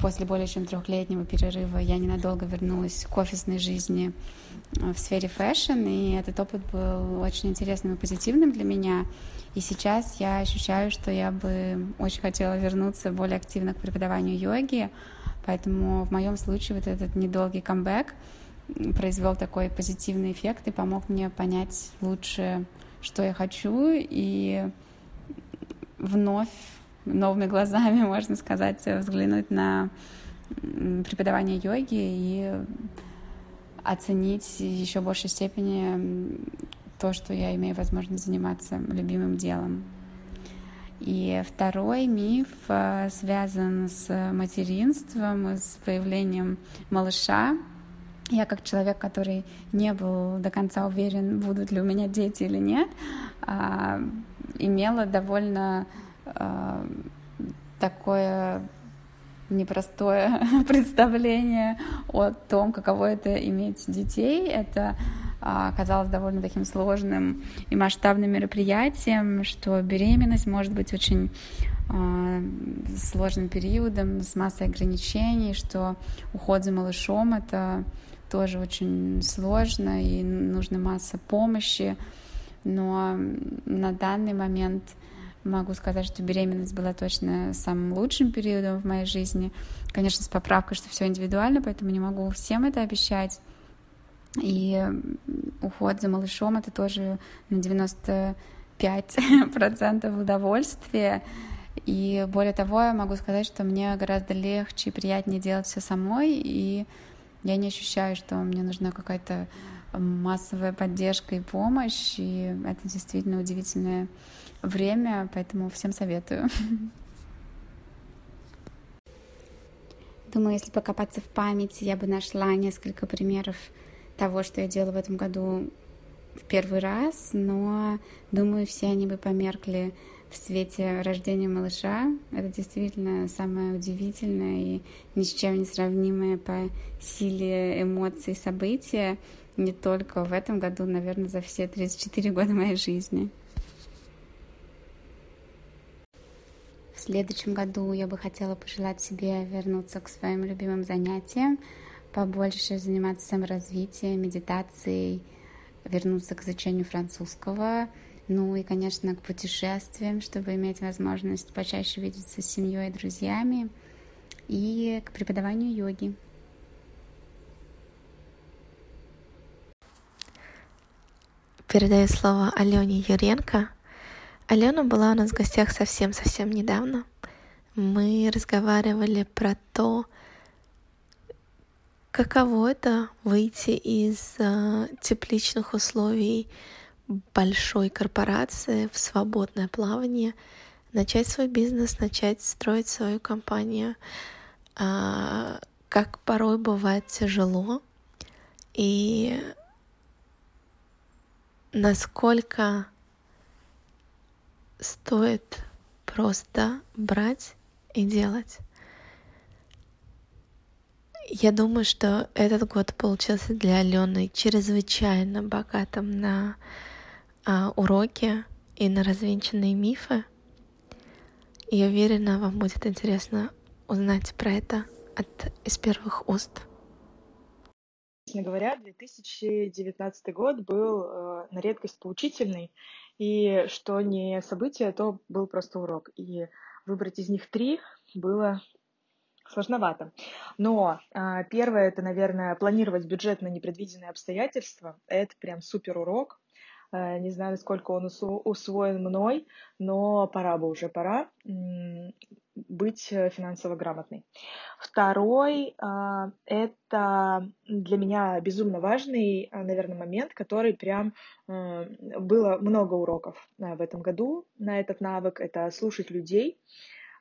после более чем трехлетнего перерыва, я ненадолго вернулась к офисной жизни в сфере fashion, и этот опыт был очень интересным и позитивным для меня. И сейчас я ощущаю, что я бы очень хотела вернуться более активно к преподаванию йоги, поэтому в моем случае вот этот недолгий камбэк произвел такой позитивный эффект и помог мне понять лучше, что я хочу, и вновь новыми глазами, можно сказать, взглянуть на преподавание йоги и оценить еще большей степени то, что я имею возможность заниматься любимым делом. И второй миф э, связан с материнством, с появлением малыша. Я как человек, который не был до конца уверен, будут ли у меня дети или нет, а, имела довольно такое непростое представление о том, каково это иметь детей. Это а, оказалось довольно таким сложным и масштабным мероприятием, что беременность может быть очень а, сложным периодом, с массой ограничений, что уход за малышом — это тоже очень сложно и нужна масса помощи. Но на данный момент — Могу сказать, что беременность была точно самым лучшим периодом в моей жизни. Конечно, с поправкой, что все индивидуально, поэтому не могу всем это обещать. И уход за малышом — это тоже на 95% удовольствия. И более того, я могу сказать, что мне гораздо легче и приятнее делать все самой, и я не ощущаю, что мне нужна какая-то массовая поддержка и помощь, и это действительно удивительное время, поэтому всем советую. Думаю, если покопаться в памяти, я бы нашла несколько примеров того, что я делала в этом году в первый раз, но думаю, все они бы померкли в свете рождения малыша. Это действительно самое удивительное и ни с чем не сравнимое по силе эмоций события не только в этом году, наверное, за все 34 года моей жизни. В следующем году я бы хотела пожелать себе вернуться к своим любимым занятиям, побольше заниматься саморазвитием, медитацией, вернуться к изучению французского, ну и, конечно, к путешествиям, чтобы иметь возможность почаще видеться с семьей и друзьями, и к преподаванию йоги. Передаю слово Алене Юренко. Алена была у нас в гостях совсем-совсем недавно. Мы разговаривали про то, каково это выйти из э, тепличных условий большой корпорации в свободное плавание, начать свой бизнес, начать строить свою компанию. А, как порой бывает тяжело и насколько стоит просто брать и делать. Я думаю, что этот год получился для Алены чрезвычайно богатым на а, уроки и на развенчанные мифы. И уверена, вам будет интересно узнать про это от, из первых уст. Честно говоря, 2019 год был э, на редкость поучительный, и что не событие, то был просто урок. И выбрать из них три было сложновато. Но э, первое это, наверное, планировать бюджет на непредвиденные обстоятельства. Это прям супер урок. Э, не знаю, насколько он усвоен мной, но пора бы уже, пора быть э, финансово грамотной. Второй а, — это для меня безумно важный, а, наверное, момент, который прям э, было много уроков в этом году на этот навык. Это слушать людей.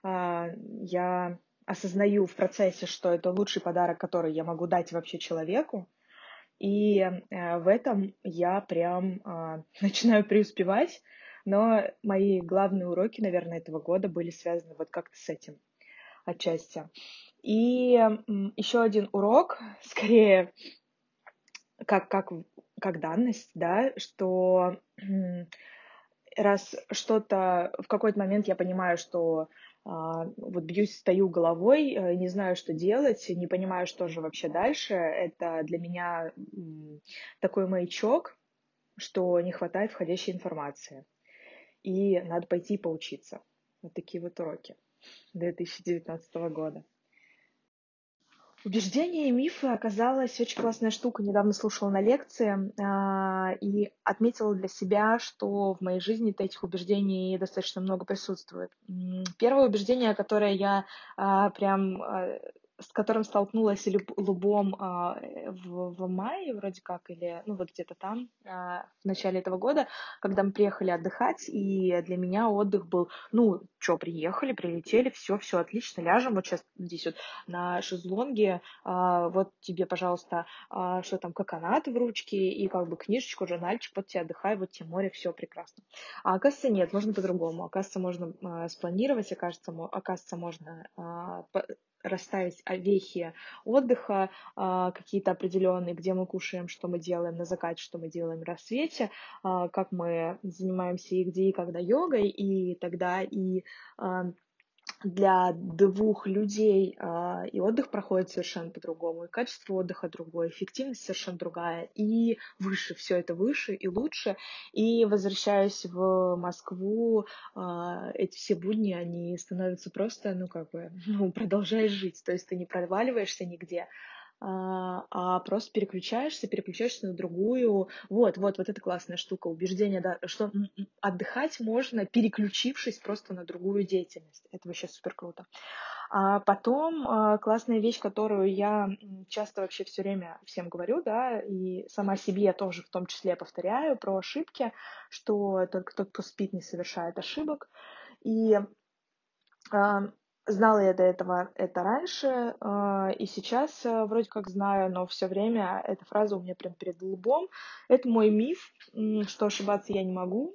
А, я осознаю в процессе, что это лучший подарок, который я могу дать вообще человеку. И э, в этом я прям э, начинаю преуспевать. Но мои главные уроки, наверное, этого года были связаны вот как-то с этим отчасти. И еще один урок, скорее, как, как, как данность, да, что раз что-то в какой-то момент я понимаю, что а, вот бьюсь, стою головой, э, не знаю, что делать, не понимаю, что же вообще дальше. Это для меня такой маячок, что не хватает входящей информации. И надо пойти поучиться. Вот такие вот уроки 2019 года. Убеждения и мифы оказалась очень классная штука. Недавно слушала на лекции э, и отметила для себя, что в моей жизни этих убеждений достаточно много присутствует. Первое убеждение, которое я э, прям э, с которым столкнулась Лубом а, в, в мае вроде как, или ну вот где-то там, а, в начале этого года, когда мы приехали отдыхать, и для меня отдых был, ну, что, приехали, прилетели, все, все отлично, ляжем вот сейчас здесь вот на шезлонге, а, вот тебе, пожалуйста, что там, коконат в ручке, и как бы книжечку, журнальчик, вот тебе отдыхай, вот тебе море, все прекрасно. А оказывается, нет, можно по-другому, оказывается, можно спланировать, оказывается, оказывается, можно расставить вехи отдыха а, какие-то определенные, где мы кушаем, что мы делаем на закате, что мы делаем в рассвете, а, как мы занимаемся и где и когда йогой, и тогда и а, для двух людей э, и отдых проходит совершенно по-другому, и качество отдыха другое, эффективность совершенно другая, и выше, все это выше и лучше. И возвращаясь в Москву, э, эти все будни, они становятся просто, ну, как бы, ну, продолжаешь жить, то есть ты не проваливаешься нигде, а, а просто переключаешься, переключаешься на другую. Вот, вот, вот это классная штука, убеждение, да, что отдыхать можно, переключившись просто на другую деятельность. Это вообще супер круто. А потом а, классная вещь, которую я часто вообще все время всем говорю, да, и сама себе тоже в том числе повторяю про ошибки, что только тот, кто спит, не совершает ошибок. И знала я до этого это раньше, э, и сейчас э, вроде как знаю, но все время эта фраза у меня прям перед лбом. Это мой миф, что ошибаться я не могу.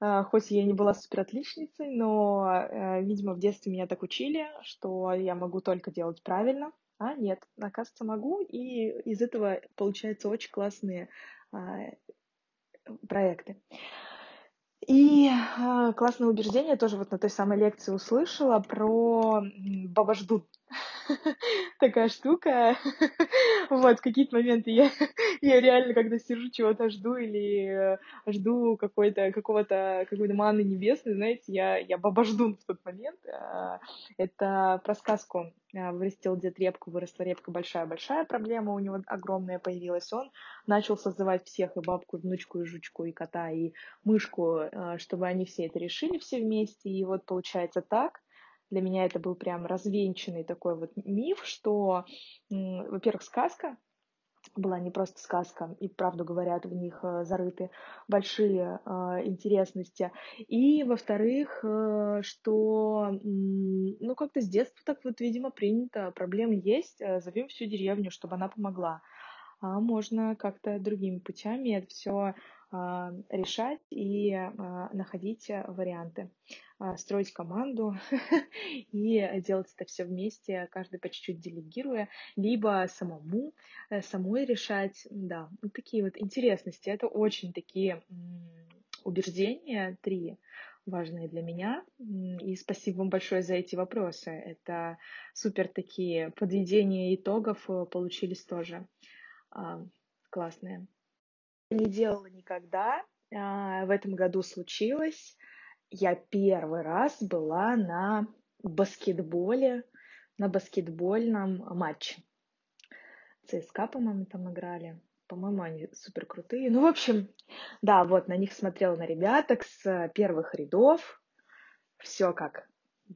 Э, хоть я не была супер отличницей, но, э, видимо, в детстве меня так учили, что я могу только делать правильно. А нет, оказывается, могу, и из этого получаются очень классные а, проекты. И э, классное убеждение тоже вот на той самой лекции услышала про баба ждут. Такая штука. вот, в какие-то моменты я, я реально, когда сижу, чего-то жду или э, жду какой-то, какого-то, какой-то маны небесной, знаете, я, я баба жду в тот момент. А, это про сказку а, вырастил дед репку, выросла репка большая-большая проблема у него огромная появилась. Он начал созывать всех, и бабку, и внучку, и жучку, и кота, и мышку, а, чтобы они все это решили все вместе. И вот получается так. Для меня это был прям развенчанный такой вот миф, что, во-первых, сказка, была не просто сказка, и правду говорят, в них э, зарыты большие э, интересности. И, во-вторых, э, что, ну, как-то с детства так вот, видимо, принято, проблем есть, э, зовем всю деревню, чтобы она помогла. А можно как-то другими путями это все решать и а, находить э, варианты, а, строить команду и делать это все вместе, каждый по чуть-чуть делегируя, либо самому, э, самой решать. Да, вот такие вот интересности. Это очень такие убеждения, три важные для меня. И спасибо вам большое за эти вопросы. Это супер такие подведения итогов э, получились тоже классные не делала никогда. А, в этом году случилось. Я первый раз была на баскетболе, на баскетбольном матче. ЦСКА, по-моему, там играли. По-моему, они супер крутые. Ну, в общем, да, вот на них смотрела на ребяток с первых рядов. Все как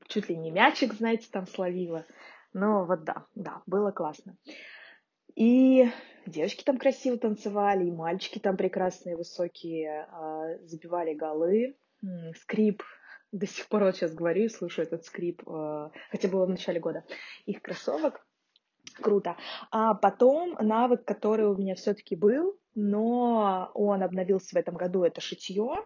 чуть ли не мячик, знаете, там словила. Но вот да, да, было классно. И девочки там красиво танцевали, и мальчики там прекрасные, высокие, а, забивали голы. Скрип, до сих пор вот сейчас говорю и слушаю этот скрип, а, хотя было в начале года, их кроссовок. Круто. А потом навык, который у меня все-таки был, но он обновился в этом году, это шитье.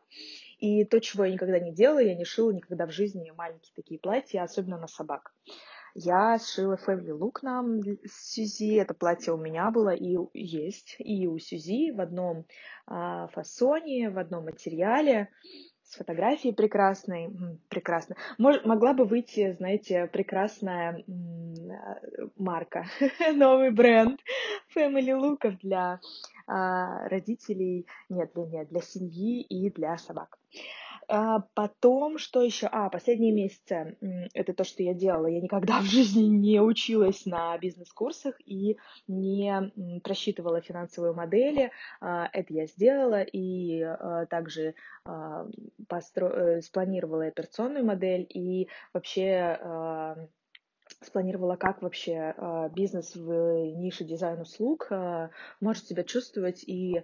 И то, чего я никогда не делала, я не шила никогда в жизни маленькие такие платья, особенно на собак. Я сшила Family Look нам с Сюзи. Это платье у меня было и есть, и у Сюзи в одном а, фасоне, в одном материале с фотографией прекрасной, прекрасно. Мож, могла бы выйти, знаете, прекрасная а, марка, новый бренд Family Look для а, родителей, нет, для, нет, для семьи и для собак. А потом, что еще? А, последние месяцы, это то, что я делала. Я никогда в жизни не училась на бизнес-курсах и не просчитывала финансовые модели. А, это я сделала и а, также а, постро... Э, спланировала операционную модель и вообще спланировала, как вообще бизнес в нише дизайн-услуг может себя чувствовать и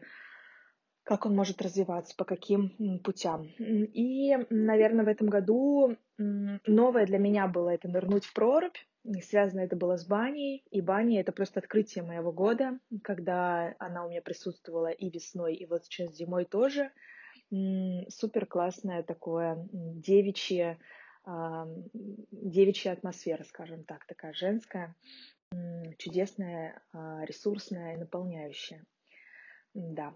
как он может развиваться, по каким путям. И, наверное, в этом году новое для меня было это нырнуть в прорубь. Связано это было с баней. И баня — это просто открытие моего года, когда она у меня присутствовала и весной, и вот сейчас зимой тоже. Супер классное такое девичье, девичья атмосфера, скажем так, такая женская, чудесная, а, ресурсная наполняющая. Да,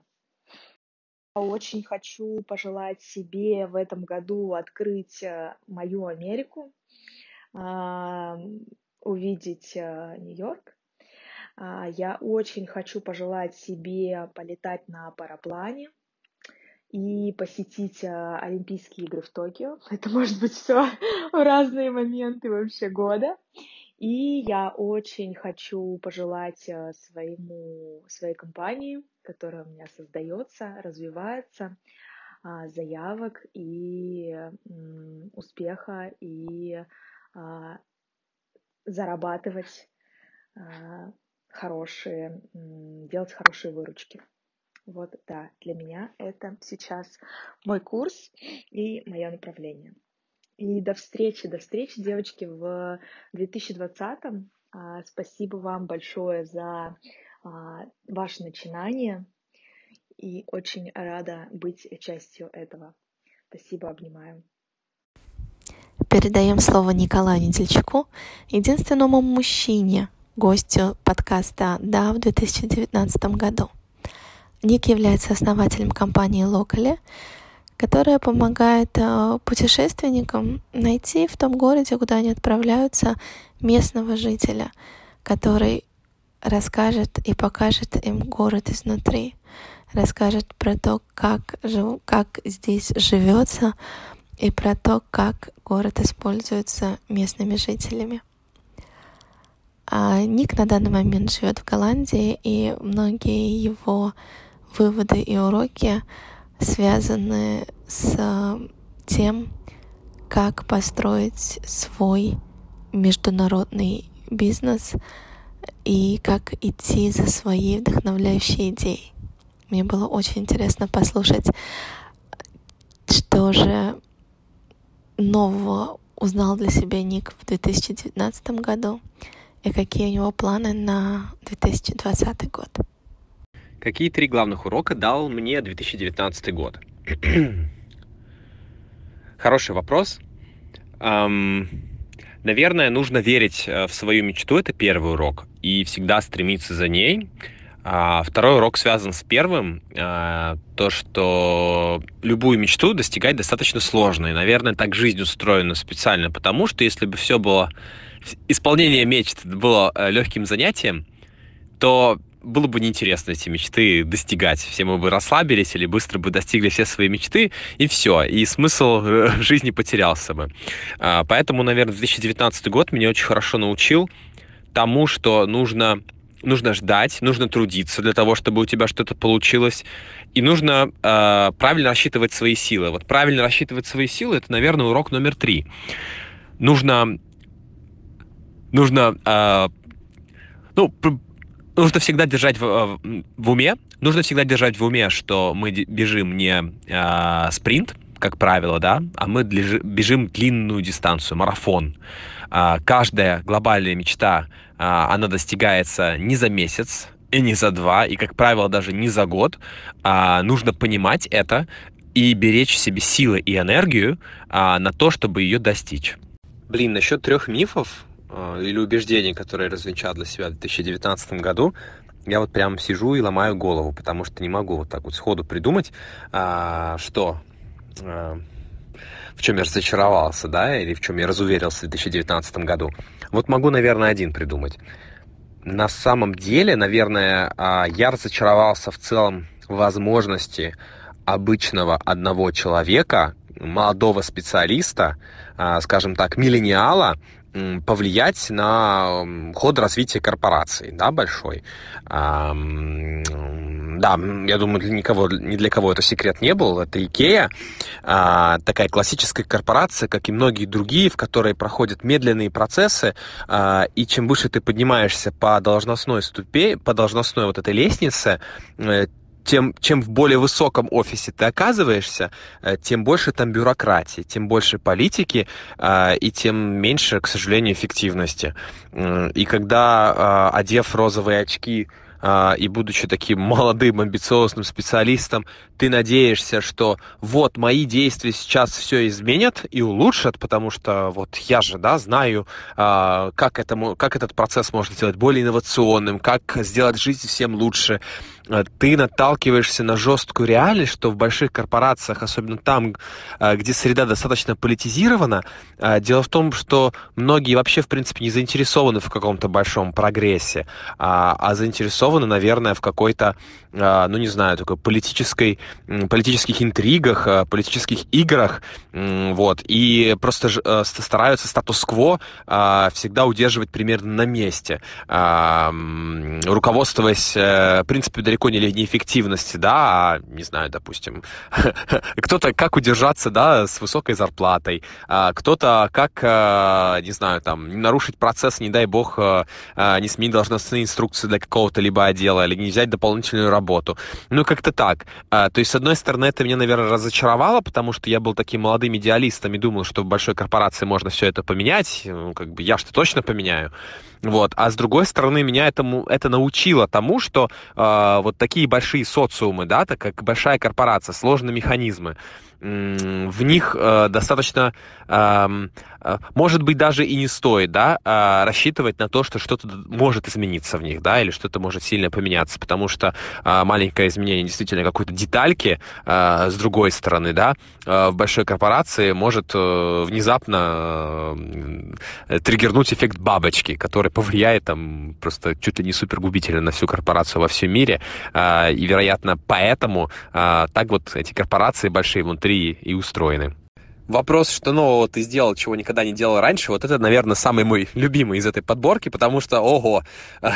очень хочу пожелать себе в этом году открыть э, мою Америку, увидеть э, Нью-Йорк. А, я очень хочу пожелать себе полетать на параплане и посетить э, Олимпийские игры в Токио. Это может быть все в разные моменты вообще года. И я очень хочу пожелать своему, своей компании, которая у меня создается, развивается, а, заявок и успеха, и а, зарабатывать а, хорошие, делать хорошие выручки. Вот, да, для меня это сейчас мой курс и мое направление. И до встречи, до встречи, девочки, в 2020. А, спасибо вам большое за ваше начинание. И очень рада быть частью этого. Спасибо, обнимаю. Передаем слово Николаю Недельчаку, единственному мужчине, гостю подкаста «Да» в 2019 году. Ник является основателем компании Locally, которая помогает э, путешественникам найти в том городе, куда они отправляются, местного жителя, который расскажет и покажет им город изнутри, расскажет про то, как, жив, как здесь живется, и про то, как город используется местными жителями. А Ник на данный момент живет в Голландии, и многие его выводы и уроки связаны с тем, как построить свой международный бизнес и как идти за своей вдохновляющей идеей. Мне было очень интересно послушать, что же нового узнал для себя Ник в 2019 году и какие у него планы на 2020 год. Какие три главных урока дал мне 2019 год? Хороший вопрос. Эм, наверное, нужно верить э, в свою мечту, это первый урок, и всегда стремиться за ней. А второй урок связан с первым, а, то, что любую мечту достигать достаточно сложно. И, наверное, так жизнь устроена специально потому, что если бы все было, исполнение мечт было э, легким занятием, то было бы неинтересно эти мечты достигать. Все мы бы расслабились или быстро бы достигли все свои мечты, и все. И смысл э, жизни потерялся бы. А, поэтому, наверное, 2019 год меня очень хорошо научил тому, что нужно нужно ждать, нужно трудиться для того, чтобы у тебя что-то получилось, и нужно э, правильно рассчитывать свои силы. Вот правильно рассчитывать свои силы это, наверное, урок номер три. Нужно, нужно, э, ну, нужно всегда держать в, в уме, нужно всегда держать в уме, что мы бежим не э, спринт, как правило, да, а мы бежим длинную дистанцию, марафон. Э, каждая глобальная мечта а, она достигается не за месяц, и не за два, и, как правило, даже не за год. А, нужно понимать это и беречь в себе силы и энергию а, на то, чтобы ее достичь. Блин, насчет трех мифов или убеждений, которые я развенчал для себя в 2019 году, я вот прям сижу и ломаю голову, потому что не могу вот так вот сходу придумать, а, что... А, в чем я разочаровался, да, или в чем я разуверился в 2019 году. Вот могу, наверное, один придумать. На самом деле, наверное, а, я разочаровался в целом возможности обычного одного человека, молодого специалиста, а, скажем так, миллениала, повлиять на ход развития корпорации, да, большой. Да, я думаю, для никого, ни для кого это секрет не был. Это Икея, а, такая классическая корпорация, как и многие другие, в которой проходят медленные процессы, а, и чем выше ты поднимаешься по должностной ступе, по должностной вот этой лестнице, э, тем, чем в более высоком офисе ты оказываешься, э, тем больше там бюрократии, тем больше политики, э, и тем меньше, к сожалению, эффективности. И когда, одев розовые очки, и будучи таким молодым, амбициозным специалистом, ты надеешься, что вот мои действия сейчас все изменят и улучшат, потому что вот я же, да, знаю, как, это, как этот процесс можно сделать более инновационным, как сделать жизнь всем лучше. А, ты наталкиваешься на жесткую реальность, что в больших корпорациях, особенно там, где среда достаточно политизирована, дело в том, что многие вообще, в принципе, не заинтересованы в каком-то большом прогрессе, а заинтересованы, наверное, в какой-то, ну, не знаю, такой политической политических интригах, э, политических играх, вот, и просто э, стараются статус-кво э, всегда удерживать примерно на месте, руководствуясь принципами далеко не неэффективности, да, а, не знаю, допустим, кто-то как удержаться, да, с высокой зарплатой, а, кто-то как, а, не знаю, там, нарушить процесс, не дай бог, а, не сменить должностные инструкции для какого-то либо отдела, или не взять дополнительную работу. Ну, как-то так. То есть, с одной стороны, это меня, наверное, разочаровало, потому что я был таким молодым идеалистом и думал, что в большой корпорации можно все это поменять. Ну, как бы я что точно поменяю. Вот. А с другой стороны, меня этому, это научило тому, что э, вот такие большие социумы, да, так как большая корпорация, сложные механизмы, в них э, достаточно, э, может быть, даже и не стоит, да, э, рассчитывать на то, что что-то может измениться в них, да, или что-то может сильно поменяться, потому что э, маленькое изменение действительно какой-то детальки, э, с другой стороны, да, в большой корпорации может э, внезапно триггернуть эффект бабочки, который повлияет там просто чуть ли не супергубительно на всю корпорацию во всем мире, и, вероятно, поэтому так вот эти корпорации большие внутри внутри и устроены. Вопрос, что нового ты сделал, чего никогда не делал раньше, вот это, наверное, самый мой любимый из этой подборки, потому что, ого,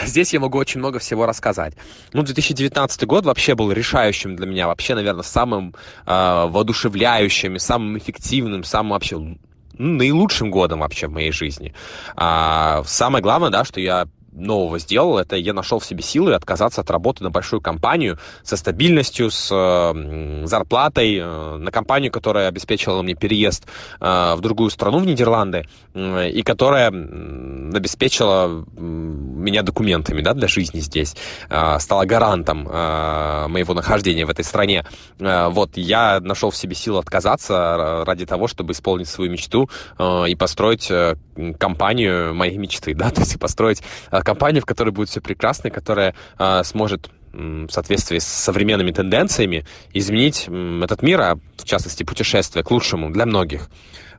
здесь я могу очень много всего рассказать. Ну, 2019 год вообще был решающим для меня, вообще, наверное, самым э, воодушевляющим, самым эффективным, самым вообще ну, наилучшим годом вообще в моей жизни. А, самое главное, да, что я нового сделал, это я нашел в себе силы отказаться от работы на большую компанию со стабильностью, с э, зарплатой, э, на компанию, которая обеспечивала мне переезд э, в другую страну, в Нидерланды, э, и которая обеспечила меня документами да, для жизни здесь, э, стала гарантом э, моего нахождения в этой стране. Э, вот, я нашел в себе силы отказаться ради того, чтобы исполнить свою мечту э, и построить э, компанию моей мечты, да, то есть построить компанию, в которой будет все прекрасно, которая э, сможет в соответствии с современными тенденциями изменить этот мир, а в частности путешествие к лучшему для многих.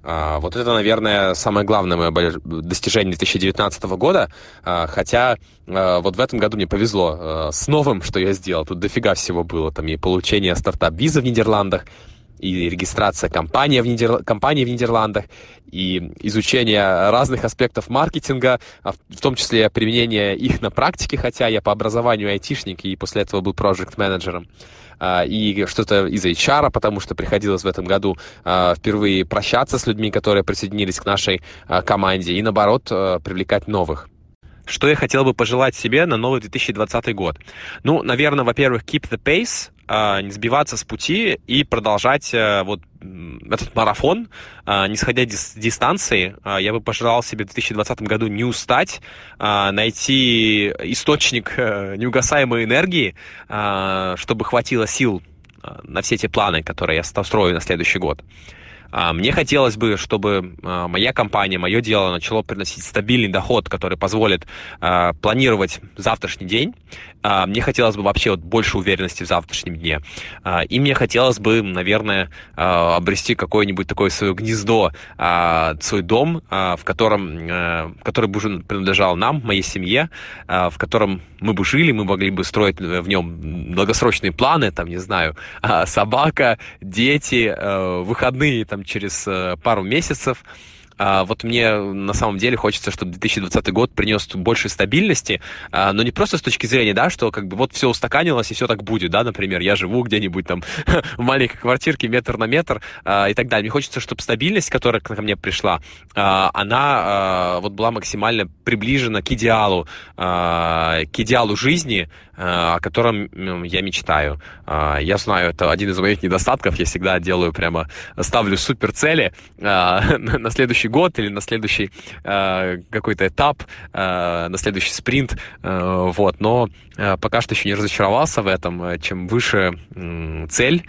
А, вот это, наверное, самое главное мое достижение 2019 года, а, хотя вот в этом году мне повезло с новым, что я сделал. Тут дофига всего было. Там и получение стартап-визы в Нидерландах, и регистрация компании в, Нидер... компании в Нидерландах, и изучение разных аспектов маркетинга, а в том числе применение их на практике, хотя я по образованию айтишник и после этого был проект-менеджером а, и что-то из HR, потому что приходилось в этом году а, впервые прощаться с людьми, которые присоединились к нашей команде, и наоборот привлекать новых. Что я хотел бы пожелать себе на новый 2020 год? Ну, наверное, во-первых, keep the pace, а, не сбиваться с пути и продолжать э, вот этот марафон, а, не сходя с дистанции. А, я бы пожелал себе в 2020 году не устать, найти источник э, неугасаемой энергии, чтобы хватило сил на все эти планы, которые я строю на следующий год. Мне хотелось бы, чтобы моя компания, мое дело начало приносить стабильный доход, который позволит планировать завтрашний день, а, мне хотелось бы вообще вот больше уверенности в завтрашнем дне. А, и мне хотелось бы, наверное, а, обрести какое-нибудь такое свое гнездо, свой дом, в котором, э, который бы уже принадлежал нам, моей семье, в котором мы бы жили, мы могли бы строить в нем долгосрочные планы, там, не знаю, собака, дети, э, выходные там через э, пару месяцев, а, вот мне на самом деле хочется, чтобы 2020 год принес больше стабильности, а, но не просто с точки зрения, да, что как бы вот все устаканилось и все так будет, да, например, я живу где-нибудь там в маленькой квартирке метр на метр а, и так далее. Мне хочется, чтобы стабильность, которая ко мне пришла, она вот была максимально приближена к идеалу, к идеалу жизни, о котором я мечтаю. Я знаю, это один из моих недостатков. Я всегда делаю прямо, ставлю супер цели на следующий год или на следующий какой-то этап, на следующий спринт. Вот. Но пока что еще не разочаровался в этом. Чем выше цель,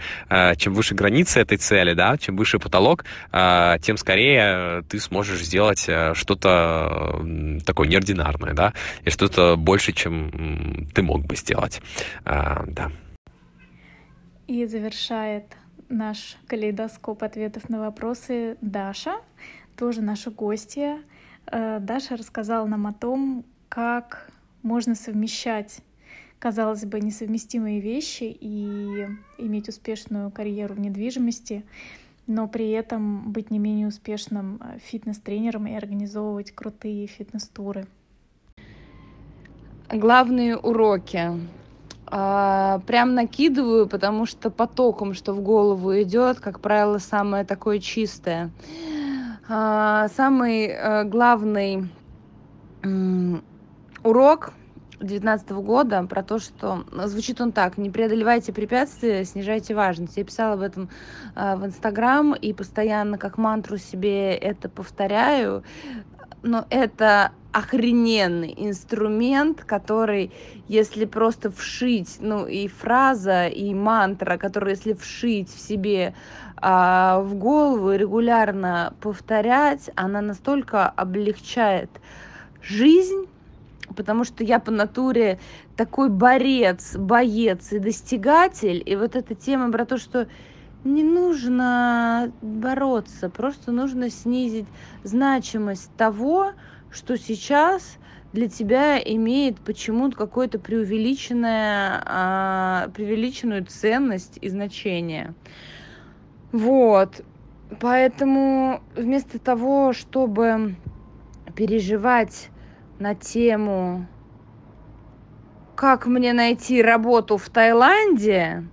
чем выше границы этой цели, да, чем выше потолок, тем скорее ты сможешь сделать что-то такое неординарное, да, и что-то больше, чем ты мог бы бы сделать. А, да. И завершает наш калейдоскоп ответов на вопросы Даша, тоже наша гостья. Э, Даша рассказала нам о том, как можно совмещать, казалось бы, несовместимые вещи и иметь успешную карьеру в недвижимости, но при этом быть не менее успешным фитнес-тренером и организовывать крутые фитнес-туры главные уроки а, прям накидываю, потому что потоком, что в голову идет, как правило, самое такое чистое. А, самый а, главный урок 2019 года про то, что звучит он так, не преодолевайте препятствия, снижайте важность. Я писала об этом э, в Инстаграм и постоянно как мантру себе это повторяю, но это охрененный инструмент, который, если просто вшить, ну и фраза, и мантра, которую если вшить в себе а, в голову и регулярно повторять, она настолько облегчает жизнь, потому что я по натуре такой борец, боец и достигатель, и вот эта тема про то, что не нужно бороться, просто нужно снизить значимость того, что сейчас для тебя имеет почему-то какое-то преувеличенное, а, преувеличенную ценность и значение. Вот. Поэтому вместо того, чтобы переживать на тему, как мне найти работу в Таиланде,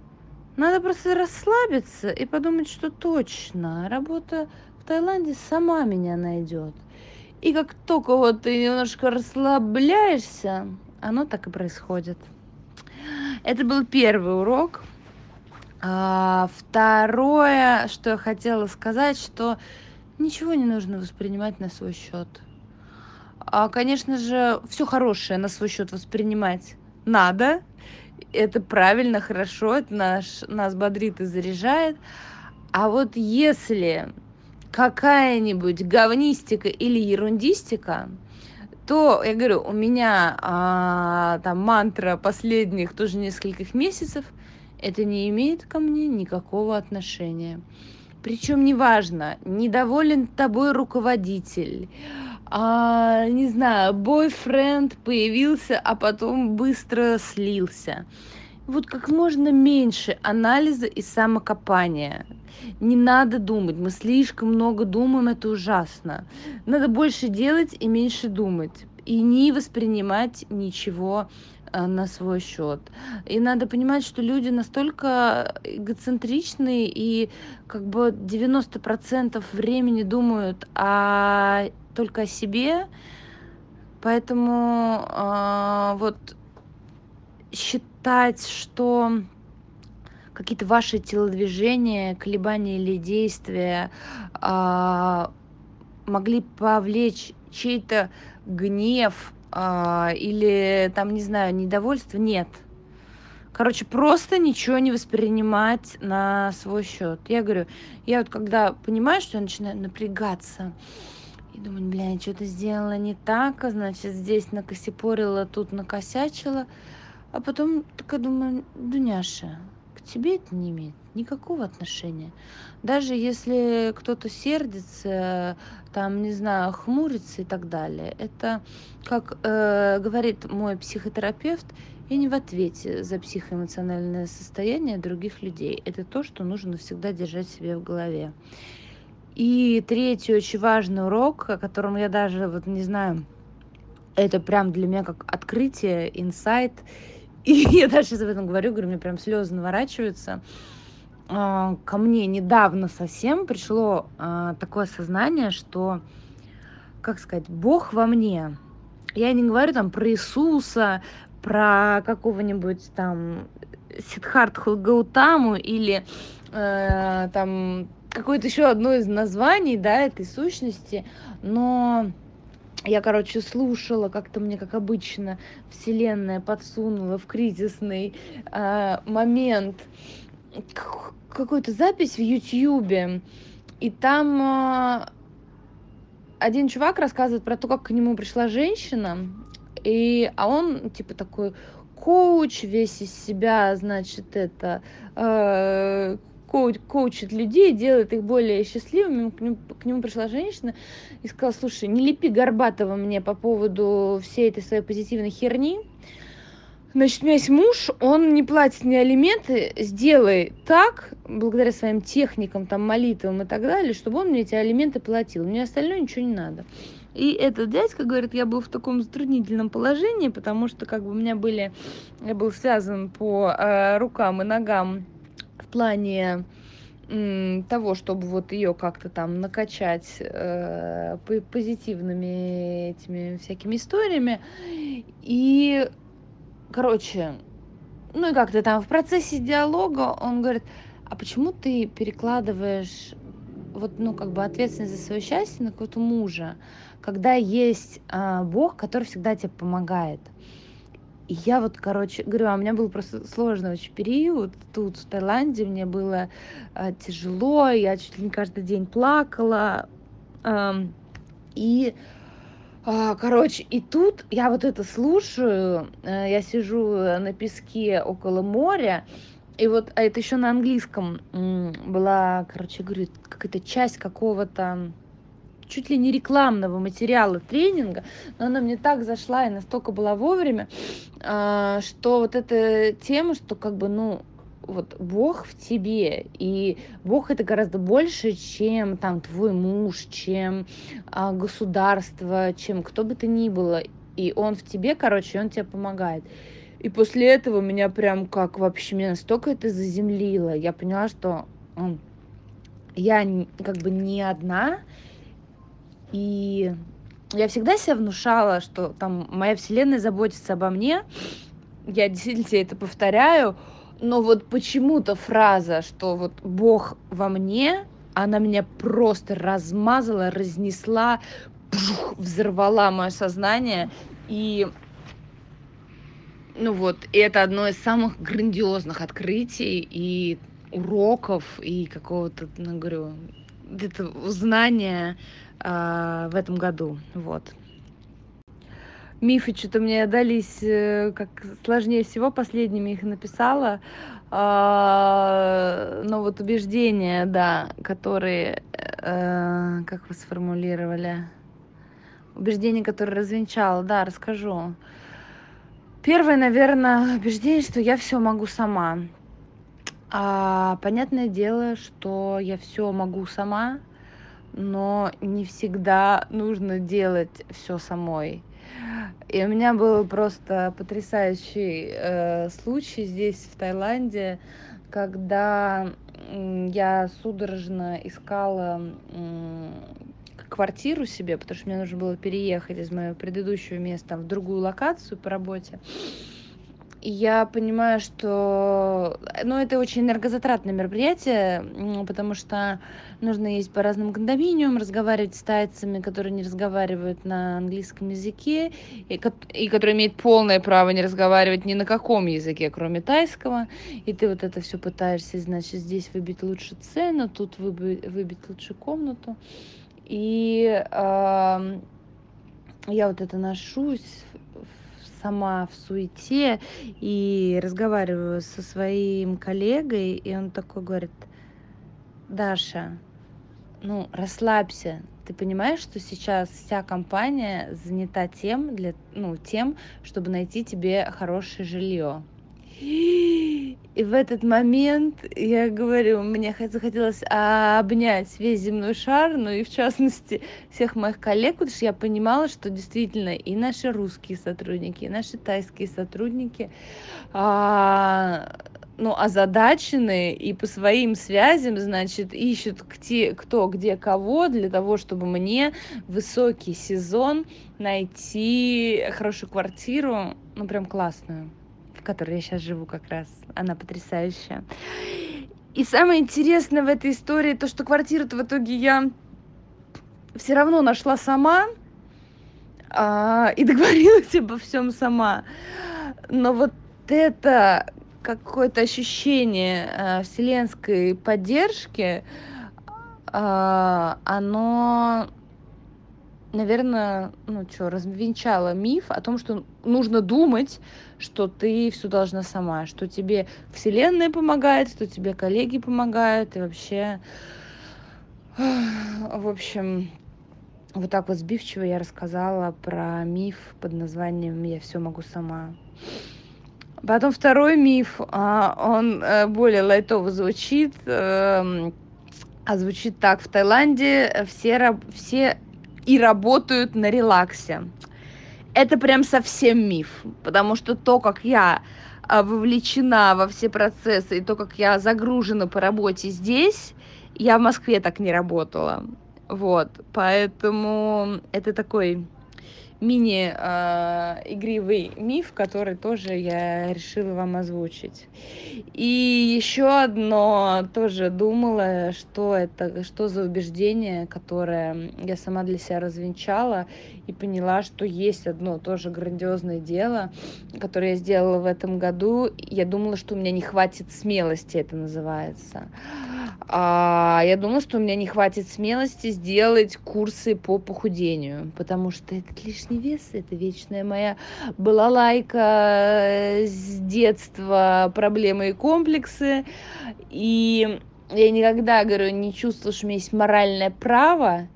надо просто расслабиться и подумать, что точно, работа в Таиланде сама меня найдет. И как только вот ты немножко расслабляешься, оно так и происходит. Это был первый урок. А, второе, что я хотела сказать, что ничего не нужно воспринимать на свой счет. А, конечно же, все хорошее на свой счет воспринимать надо. Это правильно, хорошо, это наш, нас бодрит и заряжает. А вот если какая-нибудь говнистика или ерундистика, то, я говорю, у меня а, там мантра последних тоже нескольких месяцев, это не имеет ко мне никакого отношения. Причем неважно, недоволен тобой руководитель, а, не знаю, бойфренд появился, а потом быстро слился вот как можно меньше анализа и самокопания. Не надо думать, мы слишком много думаем, это ужасно. Надо больше делать и меньше думать. И не воспринимать ничего э, на свой счет. И надо понимать, что люди настолько эгоцентричны и как бы 90% времени думают о, только о себе. Поэтому э, вот считать, что какие-то ваши телодвижения, колебания или действия а, могли повлечь чей-то гнев а, или там, не знаю, недовольство, нет. Короче, просто ничего не воспринимать на свой счет. Я говорю, я вот когда понимаю, что я начинаю напрягаться, и думаю, бля, я что-то сделала не так, а значит, здесь накосипорила, тут накосячила, а потом такая думаю, Дуняша, к тебе это не имеет никакого отношения. Даже если кто-то сердится, там, не знаю, хмурится и так далее. Это, как э, говорит мой психотерапевт, я не в ответе за психоэмоциональное состояние других людей. Это то, что нужно всегда держать себе в голове. И третий очень важный урок, о котором я даже вот не знаю, это прям для меня как открытие, инсайт и я сейчас об этом говорю, говорю, мне прям слезы наворачиваются. А, ко мне недавно совсем пришло а, такое сознание, что, как сказать, Бог во мне. Я не говорю там про Иисуса, про какого-нибудь там Сидхартху Гаутаму или э, там какое-то еще одно из названий, да, этой сущности, но я, короче, слушала, как-то мне, как обычно, вселенная подсунула в кризисный э, момент какую-то запись в Ютьюбе, и там э, один чувак рассказывает про то, как к нему пришла женщина, и, а он, типа, такой коуч, весь из себя, значит, это, э, коуч, коучит людей, делает их более счастливыми. К нему, к нему пришла женщина и сказала, слушай, не лепи Горбатова мне по поводу всей этой своей позитивной херни. Значит, у меня есть муж, он не платит мне алименты, сделай так, благодаря своим техникам, там, молитвам и так далее, чтобы он мне эти алименты платил. Мне остальное ничего не надо. И этот дядька говорит, я был в таком затруднительном положении, потому что как бы у меня были, я был связан по э, рукам и ногам в плане того, чтобы вот ее как-то там накачать э, позитивными этими всякими историями. И, короче, ну и как-то там в процессе диалога он говорит, а почему ты перекладываешь вот, ну, как бы ответственность за свое счастье на какого-то мужа, когда есть а, Бог, который всегда тебе помогает. И я вот, короче, говорю, а у меня был просто сложный очень период тут, в Таиланде, мне было а, тяжело, я чуть ли не каждый день плакала. А, и, а, короче, и тут я вот это слушаю, а, я сижу на песке около моря, и вот, а это еще на английском была, короче, говорю, какая-то часть какого-то чуть ли не рекламного материала тренинга, но она мне так зашла и настолько была вовремя, а, что вот эта тема, что как бы, ну, вот Бог в тебе, и Бог это гораздо больше, чем там твой муж, чем а, государство, чем кто бы то ни было, и Он в тебе, короче, Он тебе помогает. И после этого меня прям как вообще, меня настолько это заземлило. Я поняла, что я как бы не одна, и я всегда себя внушала, что там моя вселенная заботится обо мне. Я действительно себе это повторяю. Но вот почему-то фраза, что вот Бог во мне, она меня просто размазала, разнесла, пжух, взорвала мое сознание. И ну вот, и это одно из самых грандиозных открытий и уроков, и какого-то, ну, говорю, где-то узнания а, в этом году. Вот. Мифы что-то мне дались э, как сложнее всего, последними их написала. А, но вот убеждения, да, которые, э, как вы сформулировали, убеждения, которые развенчала, да, расскажу. Первое, наверное, убеждение, что я все могу сама. А, понятное дело, что я все могу сама, но не всегда нужно делать все самой. И у меня был просто потрясающий э, случай здесь, в Таиланде, когда я судорожно искала э, квартиру себе, потому что мне нужно было переехать из моего предыдущего места в другую локацию по работе я понимаю, что ну, это очень энергозатратное мероприятие, потому что нужно ездить по разным кондоминиумам, разговаривать с тайцами, которые не разговаривают на английском языке, и, и которые имеют полное право не разговаривать ни на каком языке, кроме тайского. И ты вот это все пытаешься, значит, здесь выбить лучше цену, тут выбить, выбить лучше комнату. И я вот это ношусь сама в суете и разговариваю со своим коллегой, и он такой говорит, Даша, ну, расслабься. Ты понимаешь, что сейчас вся компания занята тем, для, ну, тем, чтобы найти тебе хорошее жилье. И в этот момент я говорю, мне захотелось обнять весь земной шар, ну и в частности всех моих коллег, потому что я понимала, что действительно и наши русские сотрудники, и наши тайские сотрудники, а, ну, озадачены и по своим связям, значит, ищут где, кто где кого для того, чтобы мне высокий сезон найти хорошую квартиру, ну, прям классную в которой я сейчас живу как раз. Она потрясающая. И самое интересное в этой истории то, что квартиру-то в итоге я все равно нашла сама а, и договорилась обо всем сама. Но вот это какое-то ощущение а, вселенской поддержки, а, оно наверное, ну что, развенчала миф о том, что нужно думать, что ты все должна сама, что тебе вселенная помогает, что тебе коллеги помогают, и вообще, в общем, вот так вот сбивчиво я рассказала про миф под названием «Я все могу сама». Потом второй миф, а, он э, более лайтово звучит, эм, а звучит так. В Таиланде все, все и работают на релаксе. Это прям совсем миф, потому что то, как я а, вовлечена во все процессы, и то, как я загружена по работе здесь, я в Москве так не работала. Вот, поэтому это такой мини э, игривый миф, который тоже я решила вам озвучить. И еще одно тоже думала, что это, что за убеждение, которое я сама для себя развенчала и поняла, что есть одно тоже грандиозное дело, которое я сделала в этом году. Я думала, что у меня не хватит смелости, это называется. А, я думала, что у меня не хватит смелости сделать курсы по похудению, потому что этот лишний лишний вес – это вечная моя была лайка э, с детства, проблемы и комплексы. И я никогда, говорю, не чувствую, что у меня есть моральное право,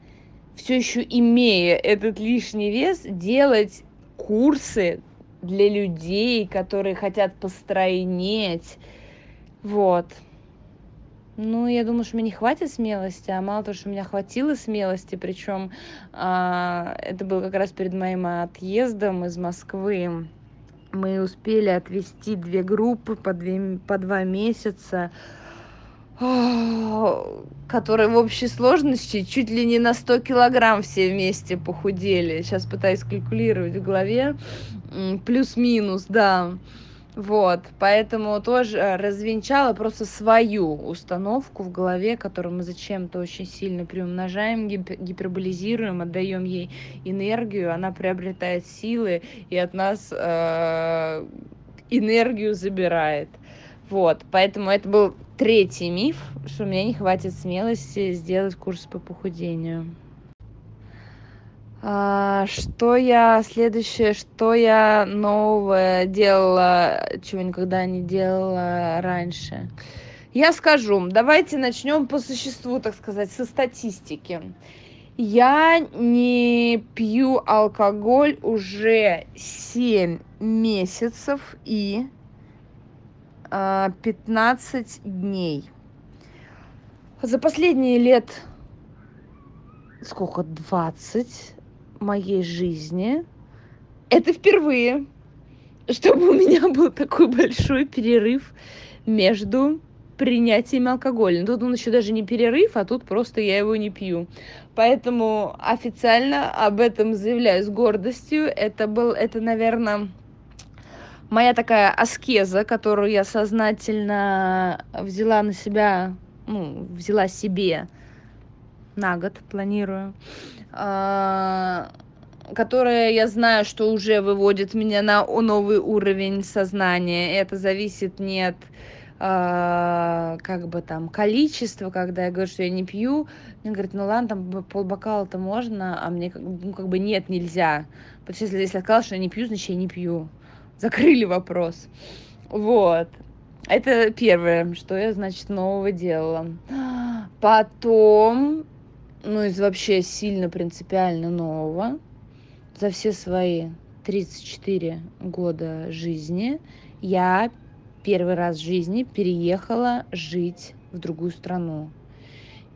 все еще имея этот лишний вес, делать курсы для людей, которые хотят постройнеть. Вот. Ну, я думаю, что мне не хватит смелости, а мало того, что у меня хватило смелости, причем а, это было как раз перед моим отъездом из Москвы. Мы успели отвести две группы по, две, по два месяца, которые в общей сложности чуть ли не на 100 килограмм все вместе похудели. Сейчас пытаюсь калькулировать в голове. Плюс-минус, да. Вот, поэтому тоже э, развенчала просто свою установку в голове, которую мы зачем-то очень сильно приумножаем, гиперболизируем, отдаем ей энергию, она приобретает силы и от нас э, энергию забирает. Вот, поэтому это был третий миф, что у меня не хватит смелости сделать курс по похудению. А, что я следующее, что я новое делала, чего никогда не делала раньше? Я скажу, давайте начнем по существу, так сказать, со статистики. Я не пью алкоголь уже 7 месяцев и 15 а, дней. За последние лет сколько, 20, моей жизни это впервые, чтобы у меня был такой большой перерыв между принятием алкоголя. Тут он еще даже не перерыв, а тут просто я его не пью. Поэтому официально об этом заявляю с гордостью. Это был, это, наверное, моя такая аскеза, которую я сознательно взяла на себя, ну, взяла себе на год, планирую. А, которая, я знаю, что уже выводит меня на новый уровень сознания. Это зависит не от э, как бы там количества, когда я говорю, что я не пью, мне говорят, ну ладно, там полбокала-то можно, а мне ну, как бы нет, нельзя. Потому что если, если я сказала, что я не пью, значит я не пью. Закрыли вопрос. Вот. Это первое, что я, значит, нового делала. Потом ну, из вообще сильно принципиально нового за все свои 34 года жизни я первый раз в жизни переехала жить в другую страну.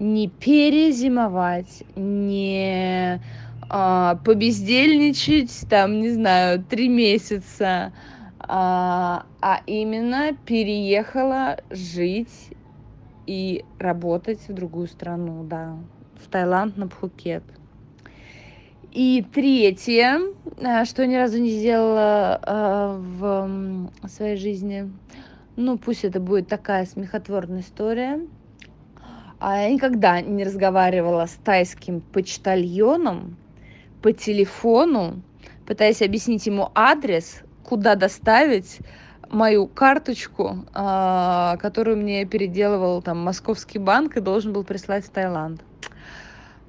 Не перезимовать, не а, побездельничать, там, не знаю, три месяца, а, а именно переехала жить и работать в другую страну, да в Таиланд на Пхукет. И третье, э, что ни разу не сделала э, в своей жизни, ну пусть это будет такая смехотворная история, а я никогда не разговаривала с тайским почтальоном по телефону, пытаясь объяснить ему адрес, куда доставить мою карточку, э, которую мне переделывал там московский банк и должен был прислать в Таиланд.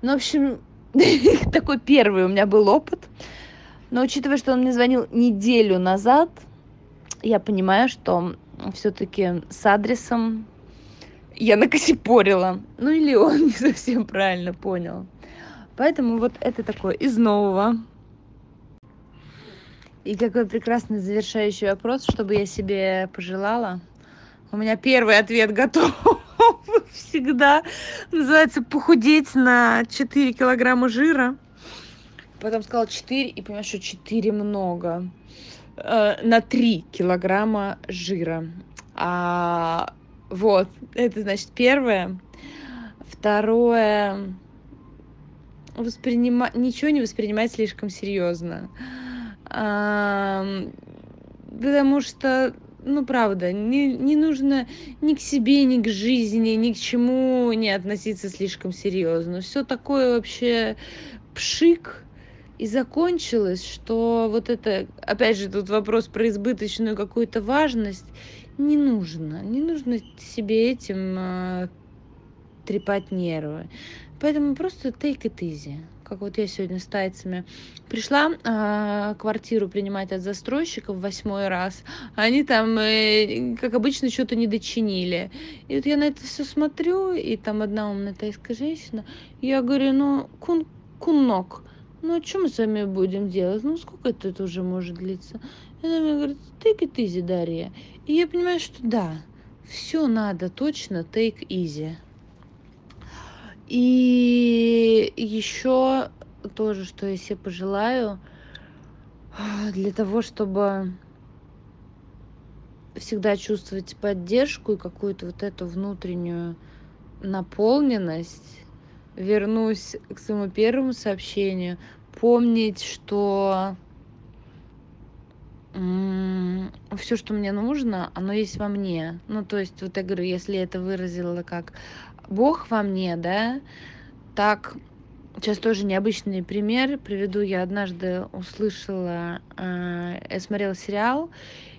Ну, в общем, такой первый у меня был опыт. Но учитывая, что он мне звонил неделю назад, я понимаю, что все-таки с адресом я накосипорила. Ну или он не совсем правильно понял. Поэтому вот это такое из нового. И какой прекрасный завершающий вопрос, чтобы я себе пожелала. У меня первый ответ готов всегда. Называется похудеть на 4 килограмма жира. потом сказала 4 и понимаю, что 4 много. Э, на 3 килограмма жира. А, вот, это значит первое. Второе, воспринимать, ничего не воспринимать слишком серьезно. А, потому что ну, правда, не, не нужно ни к себе, ни к жизни, ни к чему не относиться слишком серьезно. Все такое вообще пшик, и закончилось, что вот это, опять же, тут вопрос про избыточную какую-то важность, не нужно, не нужно себе этим э, трепать нервы. Поэтому просто take it easy как вот я сегодня с тайцами пришла э, квартиру принимать от застройщиков восьмой раз, они там, э, как обычно, что-то не дочинили. И вот я на это все смотрю, и там одна умная тайская женщина, я говорю, ну, кун, кунок, ну, а что мы с вами будем делать? Ну, сколько это уже может длиться? И она мне говорит, take it easy, Дарья. И я понимаю, что да, все надо точно take easy. И еще тоже, что я себе пожелаю, для того, чтобы всегда чувствовать поддержку и какую-то вот эту внутреннюю наполненность, вернусь к своему первому сообщению, помнить, что все, что мне нужно, оно есть во мне. Ну, то есть, вот я говорю, если это выразила как Бог во мне, да, так сейчас тоже необычный пример приведу. Я однажды услышала, э, я смотрела сериал,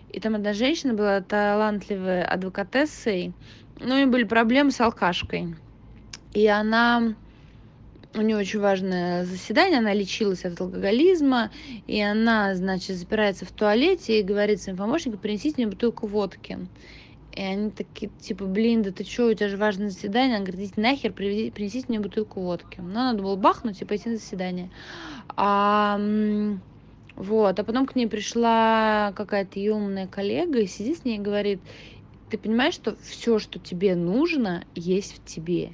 и там одна женщина была талантливой адвокатессой, но у нее были проблемы с алкашкой. И она у нее очень важное заседание, она лечилась от алкоголизма, и она, значит, запирается в туалете и говорит своим помощникам, принесите мне бутылку водки. И они такие, типа, блин, да ты что, у тебя же важное заседание. Она говорит, нахер, привези, принесите мне бутылку водки. Ну, надо было бахнуть и пойти на заседание. А, вот, а потом к ней пришла какая-то ее умная коллега и сидит с ней и говорит, ты понимаешь, что все, что тебе нужно, есть в тебе.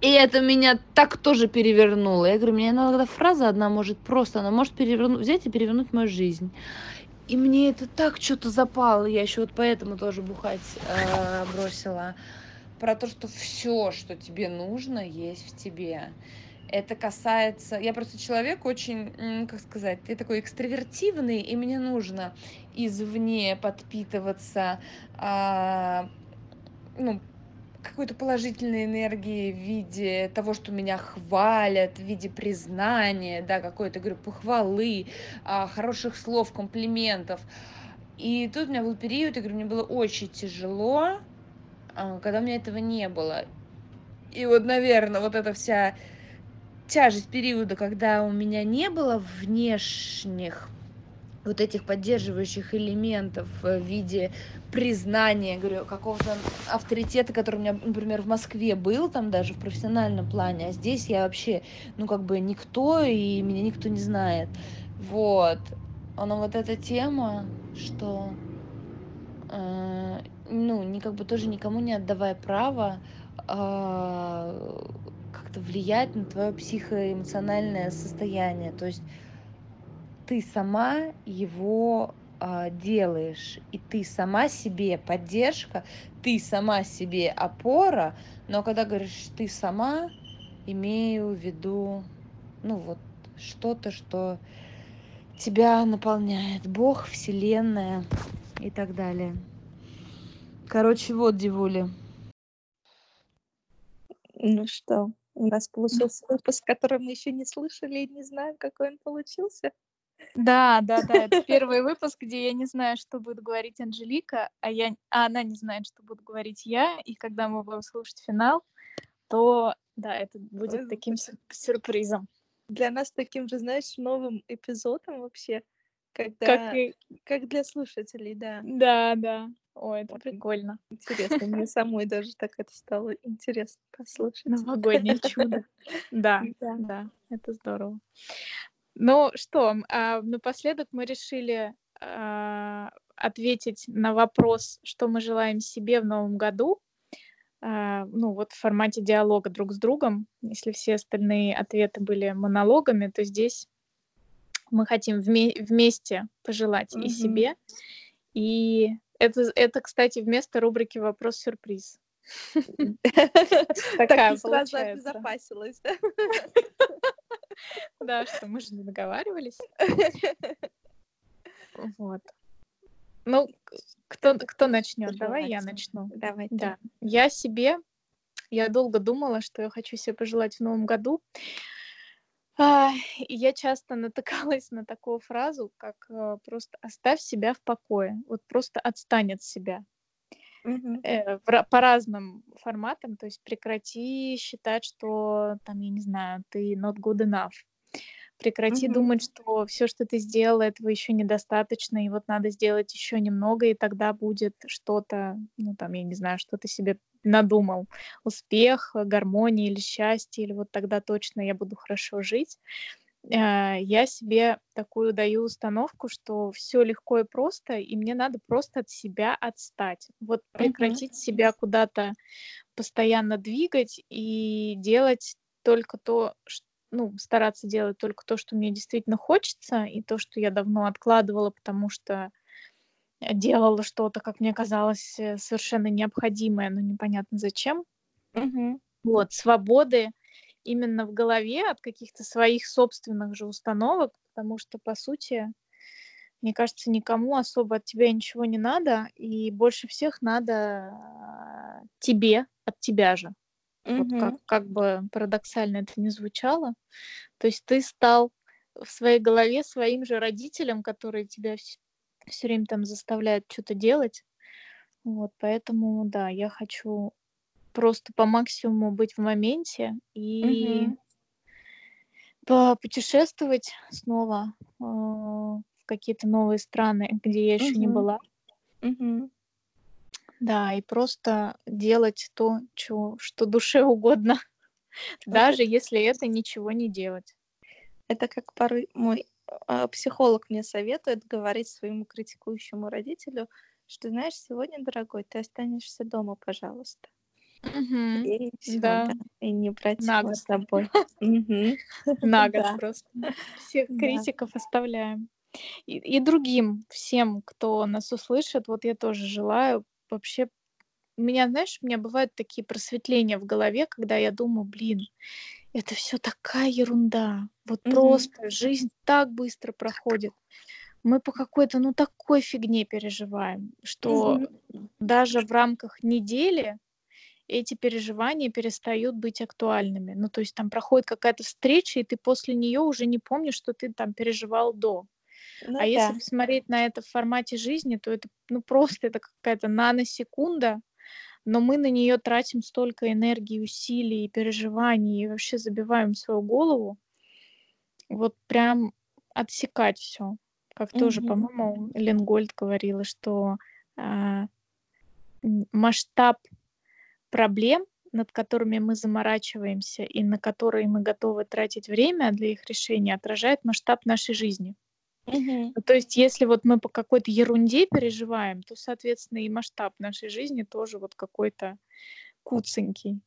И это меня так тоже перевернуло. Я говорю, мне иногда фраза одна может просто, она может перевернуть, взять и перевернуть мою жизнь. И мне это так что-то запало. Я еще вот поэтому тоже бухать э, бросила. Про то, что все, что тебе нужно, есть в тебе. Это касается... Я просто человек очень, как сказать, я такой экстравертивный, и мне нужно извне подпитываться э, ну, какой-то положительной энергии в виде того, что меня хвалят, в виде признания, да, какой-то, говорю, похвалы, а, хороших слов, комплиментов. И тут у меня был период, я говорю, мне было очень тяжело, а, когда у меня этого не было. И вот, наверное, вот эта вся тяжесть периода, когда у меня не было внешних вот этих поддерживающих элементов в виде признания, говорю, какого-то авторитета, который у меня, например, в Москве был, там даже в профессиональном плане, а здесь я вообще, ну, как бы никто, и меня никто не знает. Вот. Но вот эта тема, что, э, ну, не как бы тоже никому не отдавая право э, как-то влиять на твое психоэмоциональное состояние. То есть ты сама его э, делаешь, и ты сама себе поддержка, ты сама себе опора, но когда говоришь ты сама, имею в виду, ну вот, что-то, что тебя наполняет, Бог, Вселенная и так далее. Короче, вот, Дивули. Ну что, у нас получился выпуск, который мы еще не слышали и не знаем, какой он получился. Да, да, да, это первый выпуск, где я не знаю, что будет говорить Анжелика, а, я, а она не знает, что буду говорить я, и когда мы будем слушать финал, то, да, это будет таким сюрпризом. Для нас таким же, знаешь, новым эпизодом вообще, когда... Как, и... как для слушателей, да. Да, да. Ой, это прикольно. Интересно, мне самой даже так это стало интересно послушать. Новогоднее чудо. Да, да, это здорово. Ну что, а, напоследок мы решили а, ответить на вопрос, что мы желаем себе в новом году. А, ну вот в формате диалога друг с другом. Если все остальные ответы были монологами, то здесь Мы хотим вме- вместе пожелать и себе, и это, это, кстати, вместо рубрики «Вопрос-сюрприз». Такая сразу обезопасилась, да? Да, что мы же не договаривались. Вот. Ну, кто, кто начнет? Давай я начну. Давай. Да. Я себе, я долго думала, что я хочу себе пожелать в новом году. И я часто натыкалась на такую фразу, как э, просто оставь себя в покое. Вот просто отстань от себя. Э, по разным форматам, то есть прекрати считать, что там, я не знаю, ты not good enough. Прекрати Мгм. думать, что все, что ты сделала, этого еще недостаточно, и вот надо сделать еще немного, и тогда будет что-то, ну там, я не знаю, что ты себе надумал. Успех, гармония или счастье, или вот тогда точно я буду хорошо жить. Э, Я себе такую даю установку, что все легко и просто, и мне надо просто от себя отстать. Вот прекратить себя куда-то постоянно двигать и делать только то, ш- ну, стараться делать только то, что мне действительно хочется, и то, что я давно откладывала, потому что делала что-то, как мне казалось, э, совершенно необходимое, но непонятно зачем. Мгм. Вот, свободы именно в голове от каких-то своих собственных же установок, потому что, по сути, мне кажется, никому особо от тебя ничего не надо, и больше всех надо а, тебе, от тебя же. Вот как, как бы парадоксально это ни звучало. То есть ты стал в своей голове своим же родителем, которые тебя все время там заставляют что-то делать. Вот, поэтому, да, я хочу просто по максимуму быть в моменте и Мгм. путешествовать снова э, в какие-то новые страны, где я еще не Мгм. была. Мгм. Да, и просто делать то, чё, что душе угодно, даже если это ничего не делать. это как порой мой а, психолог мне советует говорить своему критикующему родителю, что знаешь, сегодня, дорогой, ты останешься дома, пожалуйста. Мгм. И все, Да, да. И не брать на его с собой. На год просто. Всех критиков оставляем. И, и другим, всем, кто нас услышит, вот я тоже желаю вообще... У меня, знаешь, у меня бывают такие просветления в голове, когда я думаю, блин, это все такая ерунда. Вот Мгм. просто жизнь так быстро проходит. Мы по какой-то, ну, такой фигне переживаем, что Мгм. даже в рамках недели эти переживания перестают быть актуальными. Ну, то есть там проходит какая-то встреча, и ты после нее уже не помнишь, что ты там переживал до. Ну А если да. посмотреть на это в формате жизни, то это ну просто это какая-то наносекунда, но мы на нее тратим столько энергии, усилий, переживаний и вообще забиваем свою голову. Вот прям отсекать все. Как тоже, Мгм. по-моему, Эллен Гольд говорила, что м, масштаб проблем, над которыми мы заморачиваемся и на которые мы готовы тратить время для их решения, отражает масштаб нашей жизни. Мгм. Ну, то есть, если вот мы по какой-то ерунде переживаем, то, соответственно, и масштаб нашей жизни тоже вот какой-то куценький.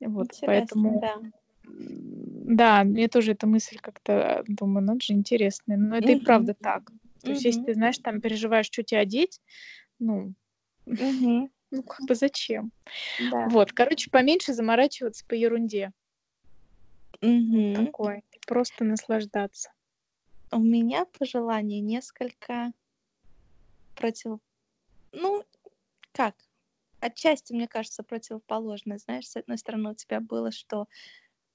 Вот, Интересно, поэтому, да. да, мне тоже эта мысль как-то, думаю, ну, это же интересно. Но это и Мгм. правда так. То есть, если ты, знаешь, там переживаешь, что тебе одеть, ну, Мгм. Ну, как бы зачем? Да. Вот, короче, поменьше заморачиваться по ерунде. Мгм. такое. Просто наслаждаться. У меня пожелание несколько против... Ну, как? Отчасти, мне кажется, противоположное. Знаешь, с одной стороны, у тебя было, что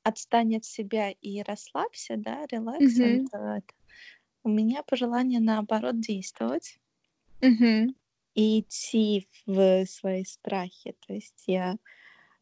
отстань от себя и расслабься, да, релакс. это. У меня пожелание, наоборот, действовать Мгм. И идти в свои страхи. То есть я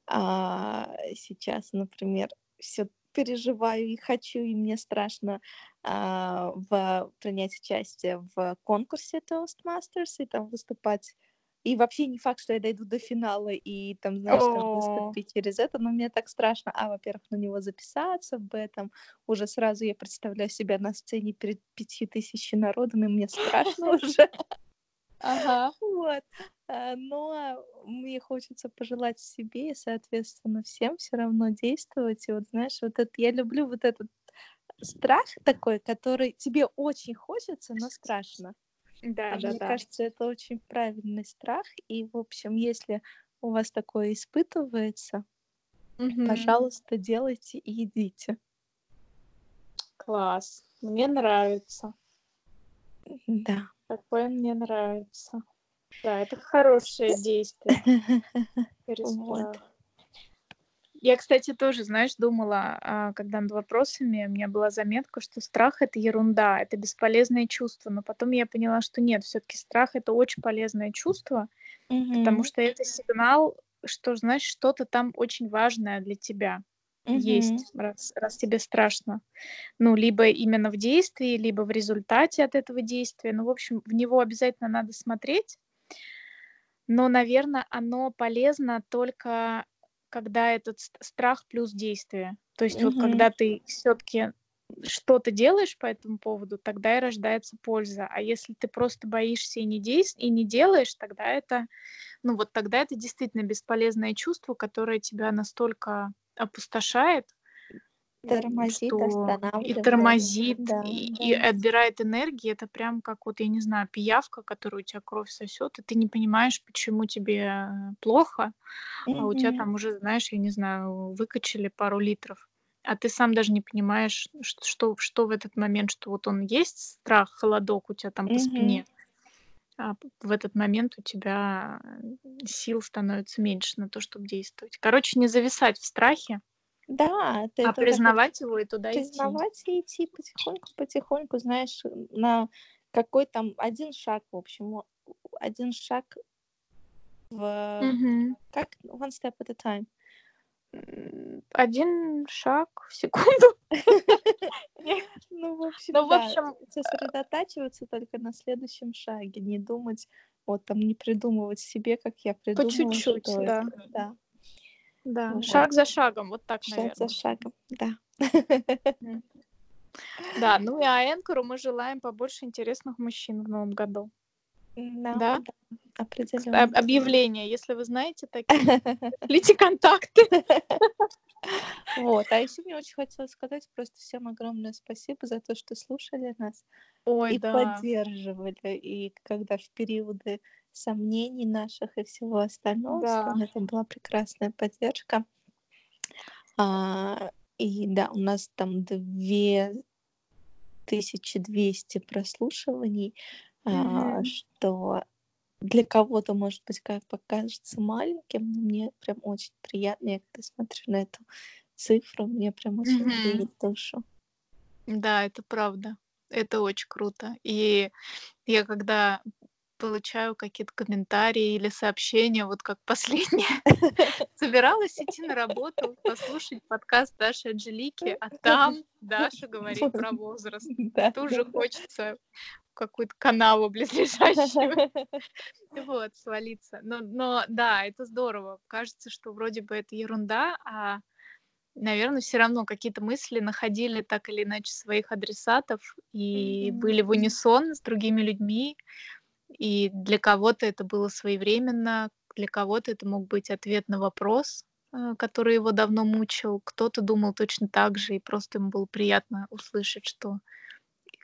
а, сейчас, например, все переживаю и хочу, и мне страшно а, в, принять участие в конкурсе Toastmasters и там выступать. И вообще не факт, что я дойду до финала и там, знаешь, там выступить через это, но мне так страшно, а, во-первых, на него записаться, в этом уже сразу я представляю себя на сцене перед пяти тысячи народом, и мне страшно уже. Ага. Вот. А, Но мне хочется пожелать себе и, соответственно, всем все равно действовать. И вот, знаешь, вот это я люблю вот этот страх такой, который тебе очень хочется, но страшно. Да, А да, мне да. кажется, это очень правильный страх. И, в общем, если у вас такое испытывается, Мгм. пожалуйста, делайте и идите. Класс. Мне нравится. Да. Такое мне нравится. Да, это хорошее действие. Вот. Я, кстати, тоже, знаешь, думала, а, когда над вопросами, у меня была заметка, что страх это ерунда, это бесполезное чувство. Но потом я поняла, что нет, все-таки страх это очень полезное чувство, потому Мгм. что это сигнал, что, знаешь, что-то там очень важное для тебя Мгм. есть, раз, раз тебе страшно. Ну, либо именно в действии, либо в результате от этого действия. Ну, в общем, в него обязательно надо смотреть. Но, наверное, оно полезно только когда этот ст- страх плюс действие. То есть вот Мгм. когда ты все-таки что-то делаешь по этому поводу, тогда и рождается польза. А если ты просто боишься и не, действ... и не делаешь, тогда это, ну вот тогда это действительно бесполезное чувство, которое тебя настолько опустошает, Тормозит, что и останавливает. тормозит, Да, и, и да. отбирает энергии. Это прям как вот, я не знаю, пиявка, которую у тебя кровь сосет, и ты не понимаешь, почему тебе э, плохо, а у тебя там уже, знаешь, я не знаю, выкачали пару литров. А ты сам даже не понимаешь, ш- что, что в этот момент, что вот он есть, страх, холодок у тебя там по Мгм. спине, а в этот момент у тебя э, сил становится меньше на то, чтобы действовать. Короче, не зависать в страхе, Да, ты а признавать его и туда идти. признавать и идти потихоньку, потихоньку, знаешь, на какой там один шаг, в общем, один шаг в... Мгм. Как? One step at a time. Один шаг в секунду. Ну, в общем, Ну, в общем, сосредотачиваться только на следующем шаге, не думать, вот там, не придумывать себе, как я по придумала, чуть-чуть, что да. Да, Да, шаг за шагом, вот так, Шаг за наверное. шагом, да. Да, ну и а Энкору мы желаем побольше интересных мужчин в новом году. Да, Да? да, Об- определенно. Объявление, если вы знаете такие, шлите контакты. Вот, а еще мне очень хотелось сказать просто всем огромное спасибо за то, что слушали нас Ой, и да. поддерживали, и когда в периоды сомнений наших и всего остального, Да. это была прекрасная поддержка. А, и да, у нас там 2200 прослушиваний, а, что для кого-то, может быть, как покажется маленьким, но мне прям очень приятно, я когда смотрю на эту цифру, мне прям очень Мгм. греет душу. Да, это правда. Это очень круто. И я когда получаю какие-то комментарии или сообщения, вот как последнее, собиралась идти на работу, послушать подкаст Даши Анжелики, а там Даша говорит про возраст. Да, Тут же да, да. хочется в какую-то канаву близлежащую вот, свалиться. Но, но да, это здорово. Кажется, что вроде бы это ерунда, а, наверное, все равно какие-то мысли находили так или иначе своих адресатов и Мгм. были в унисон с другими людьми. И для кого-то это было своевременно, для кого-то это мог быть ответ на вопрос, э, который его давно мучил. Кто-то думал точно так же, и просто ему было приятно услышать, что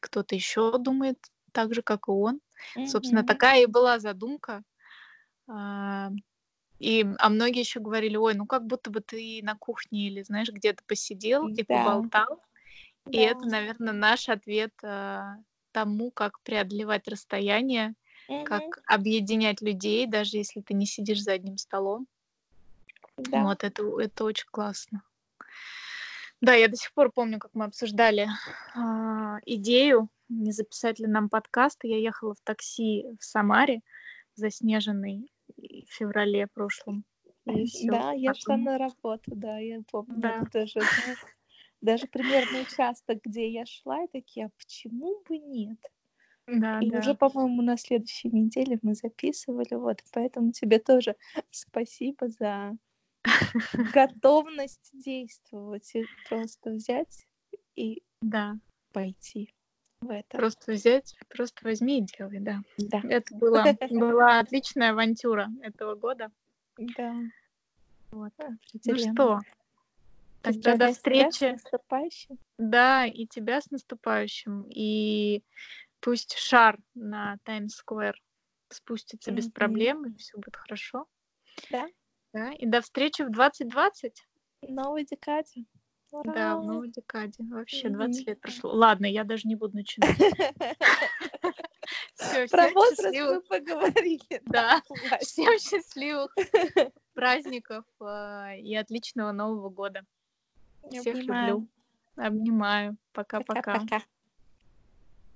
кто-то еще думает так же, как и он. Собственно, Мгм. такая и была задумка. А, И, а многие еще говорили, ой, ну как будто бы ты на кухне или, знаешь, где-то посидел и Да, поболтал. И да. это, наверное, наш ответ а, тому, как преодолевать расстояние, Мгм. как объединять людей, даже если ты не сидишь за одним столом. Да. Вот, это, это очень классно. Да, я до сих пор помню, как мы обсуждали а, идею, не записать ли нам подкаст. Я ехала в такси в Самаре, заснеженный в феврале прошлом. И все. Да, я шла на работу, да, я помню Да. тоже. Даже примерно участок, где я шла, и такие, а почему бы нет? Да, И да. уже, по-моему, на следующей неделе мы записывали, вот, поэтому тебе тоже спасибо за готовность действовать и просто взять и Да. пойти в это. Просто взять, просто возьми и делай, да. Да, Это была, была отличная авантюра этого года. да, Вот. Ну что, Тогда до тебя с встречи. наступающим. Да, и тебя с наступающим. И пусть шар на Таймс-сквер спустится без проблем, и все будет хорошо. Да. Да, и до встречи в 2020. В новой декаде. Да, в Ура! новой декаде. Вообще 20 Мгм. лет прошло. Ладно, я даже не буду начинать. Все, Про всем возраст мы счастливых. поговорили. Да, всем счастливых праздников а, и отличного Нового года. Всех люблю. Обнимаю. Пока-пока.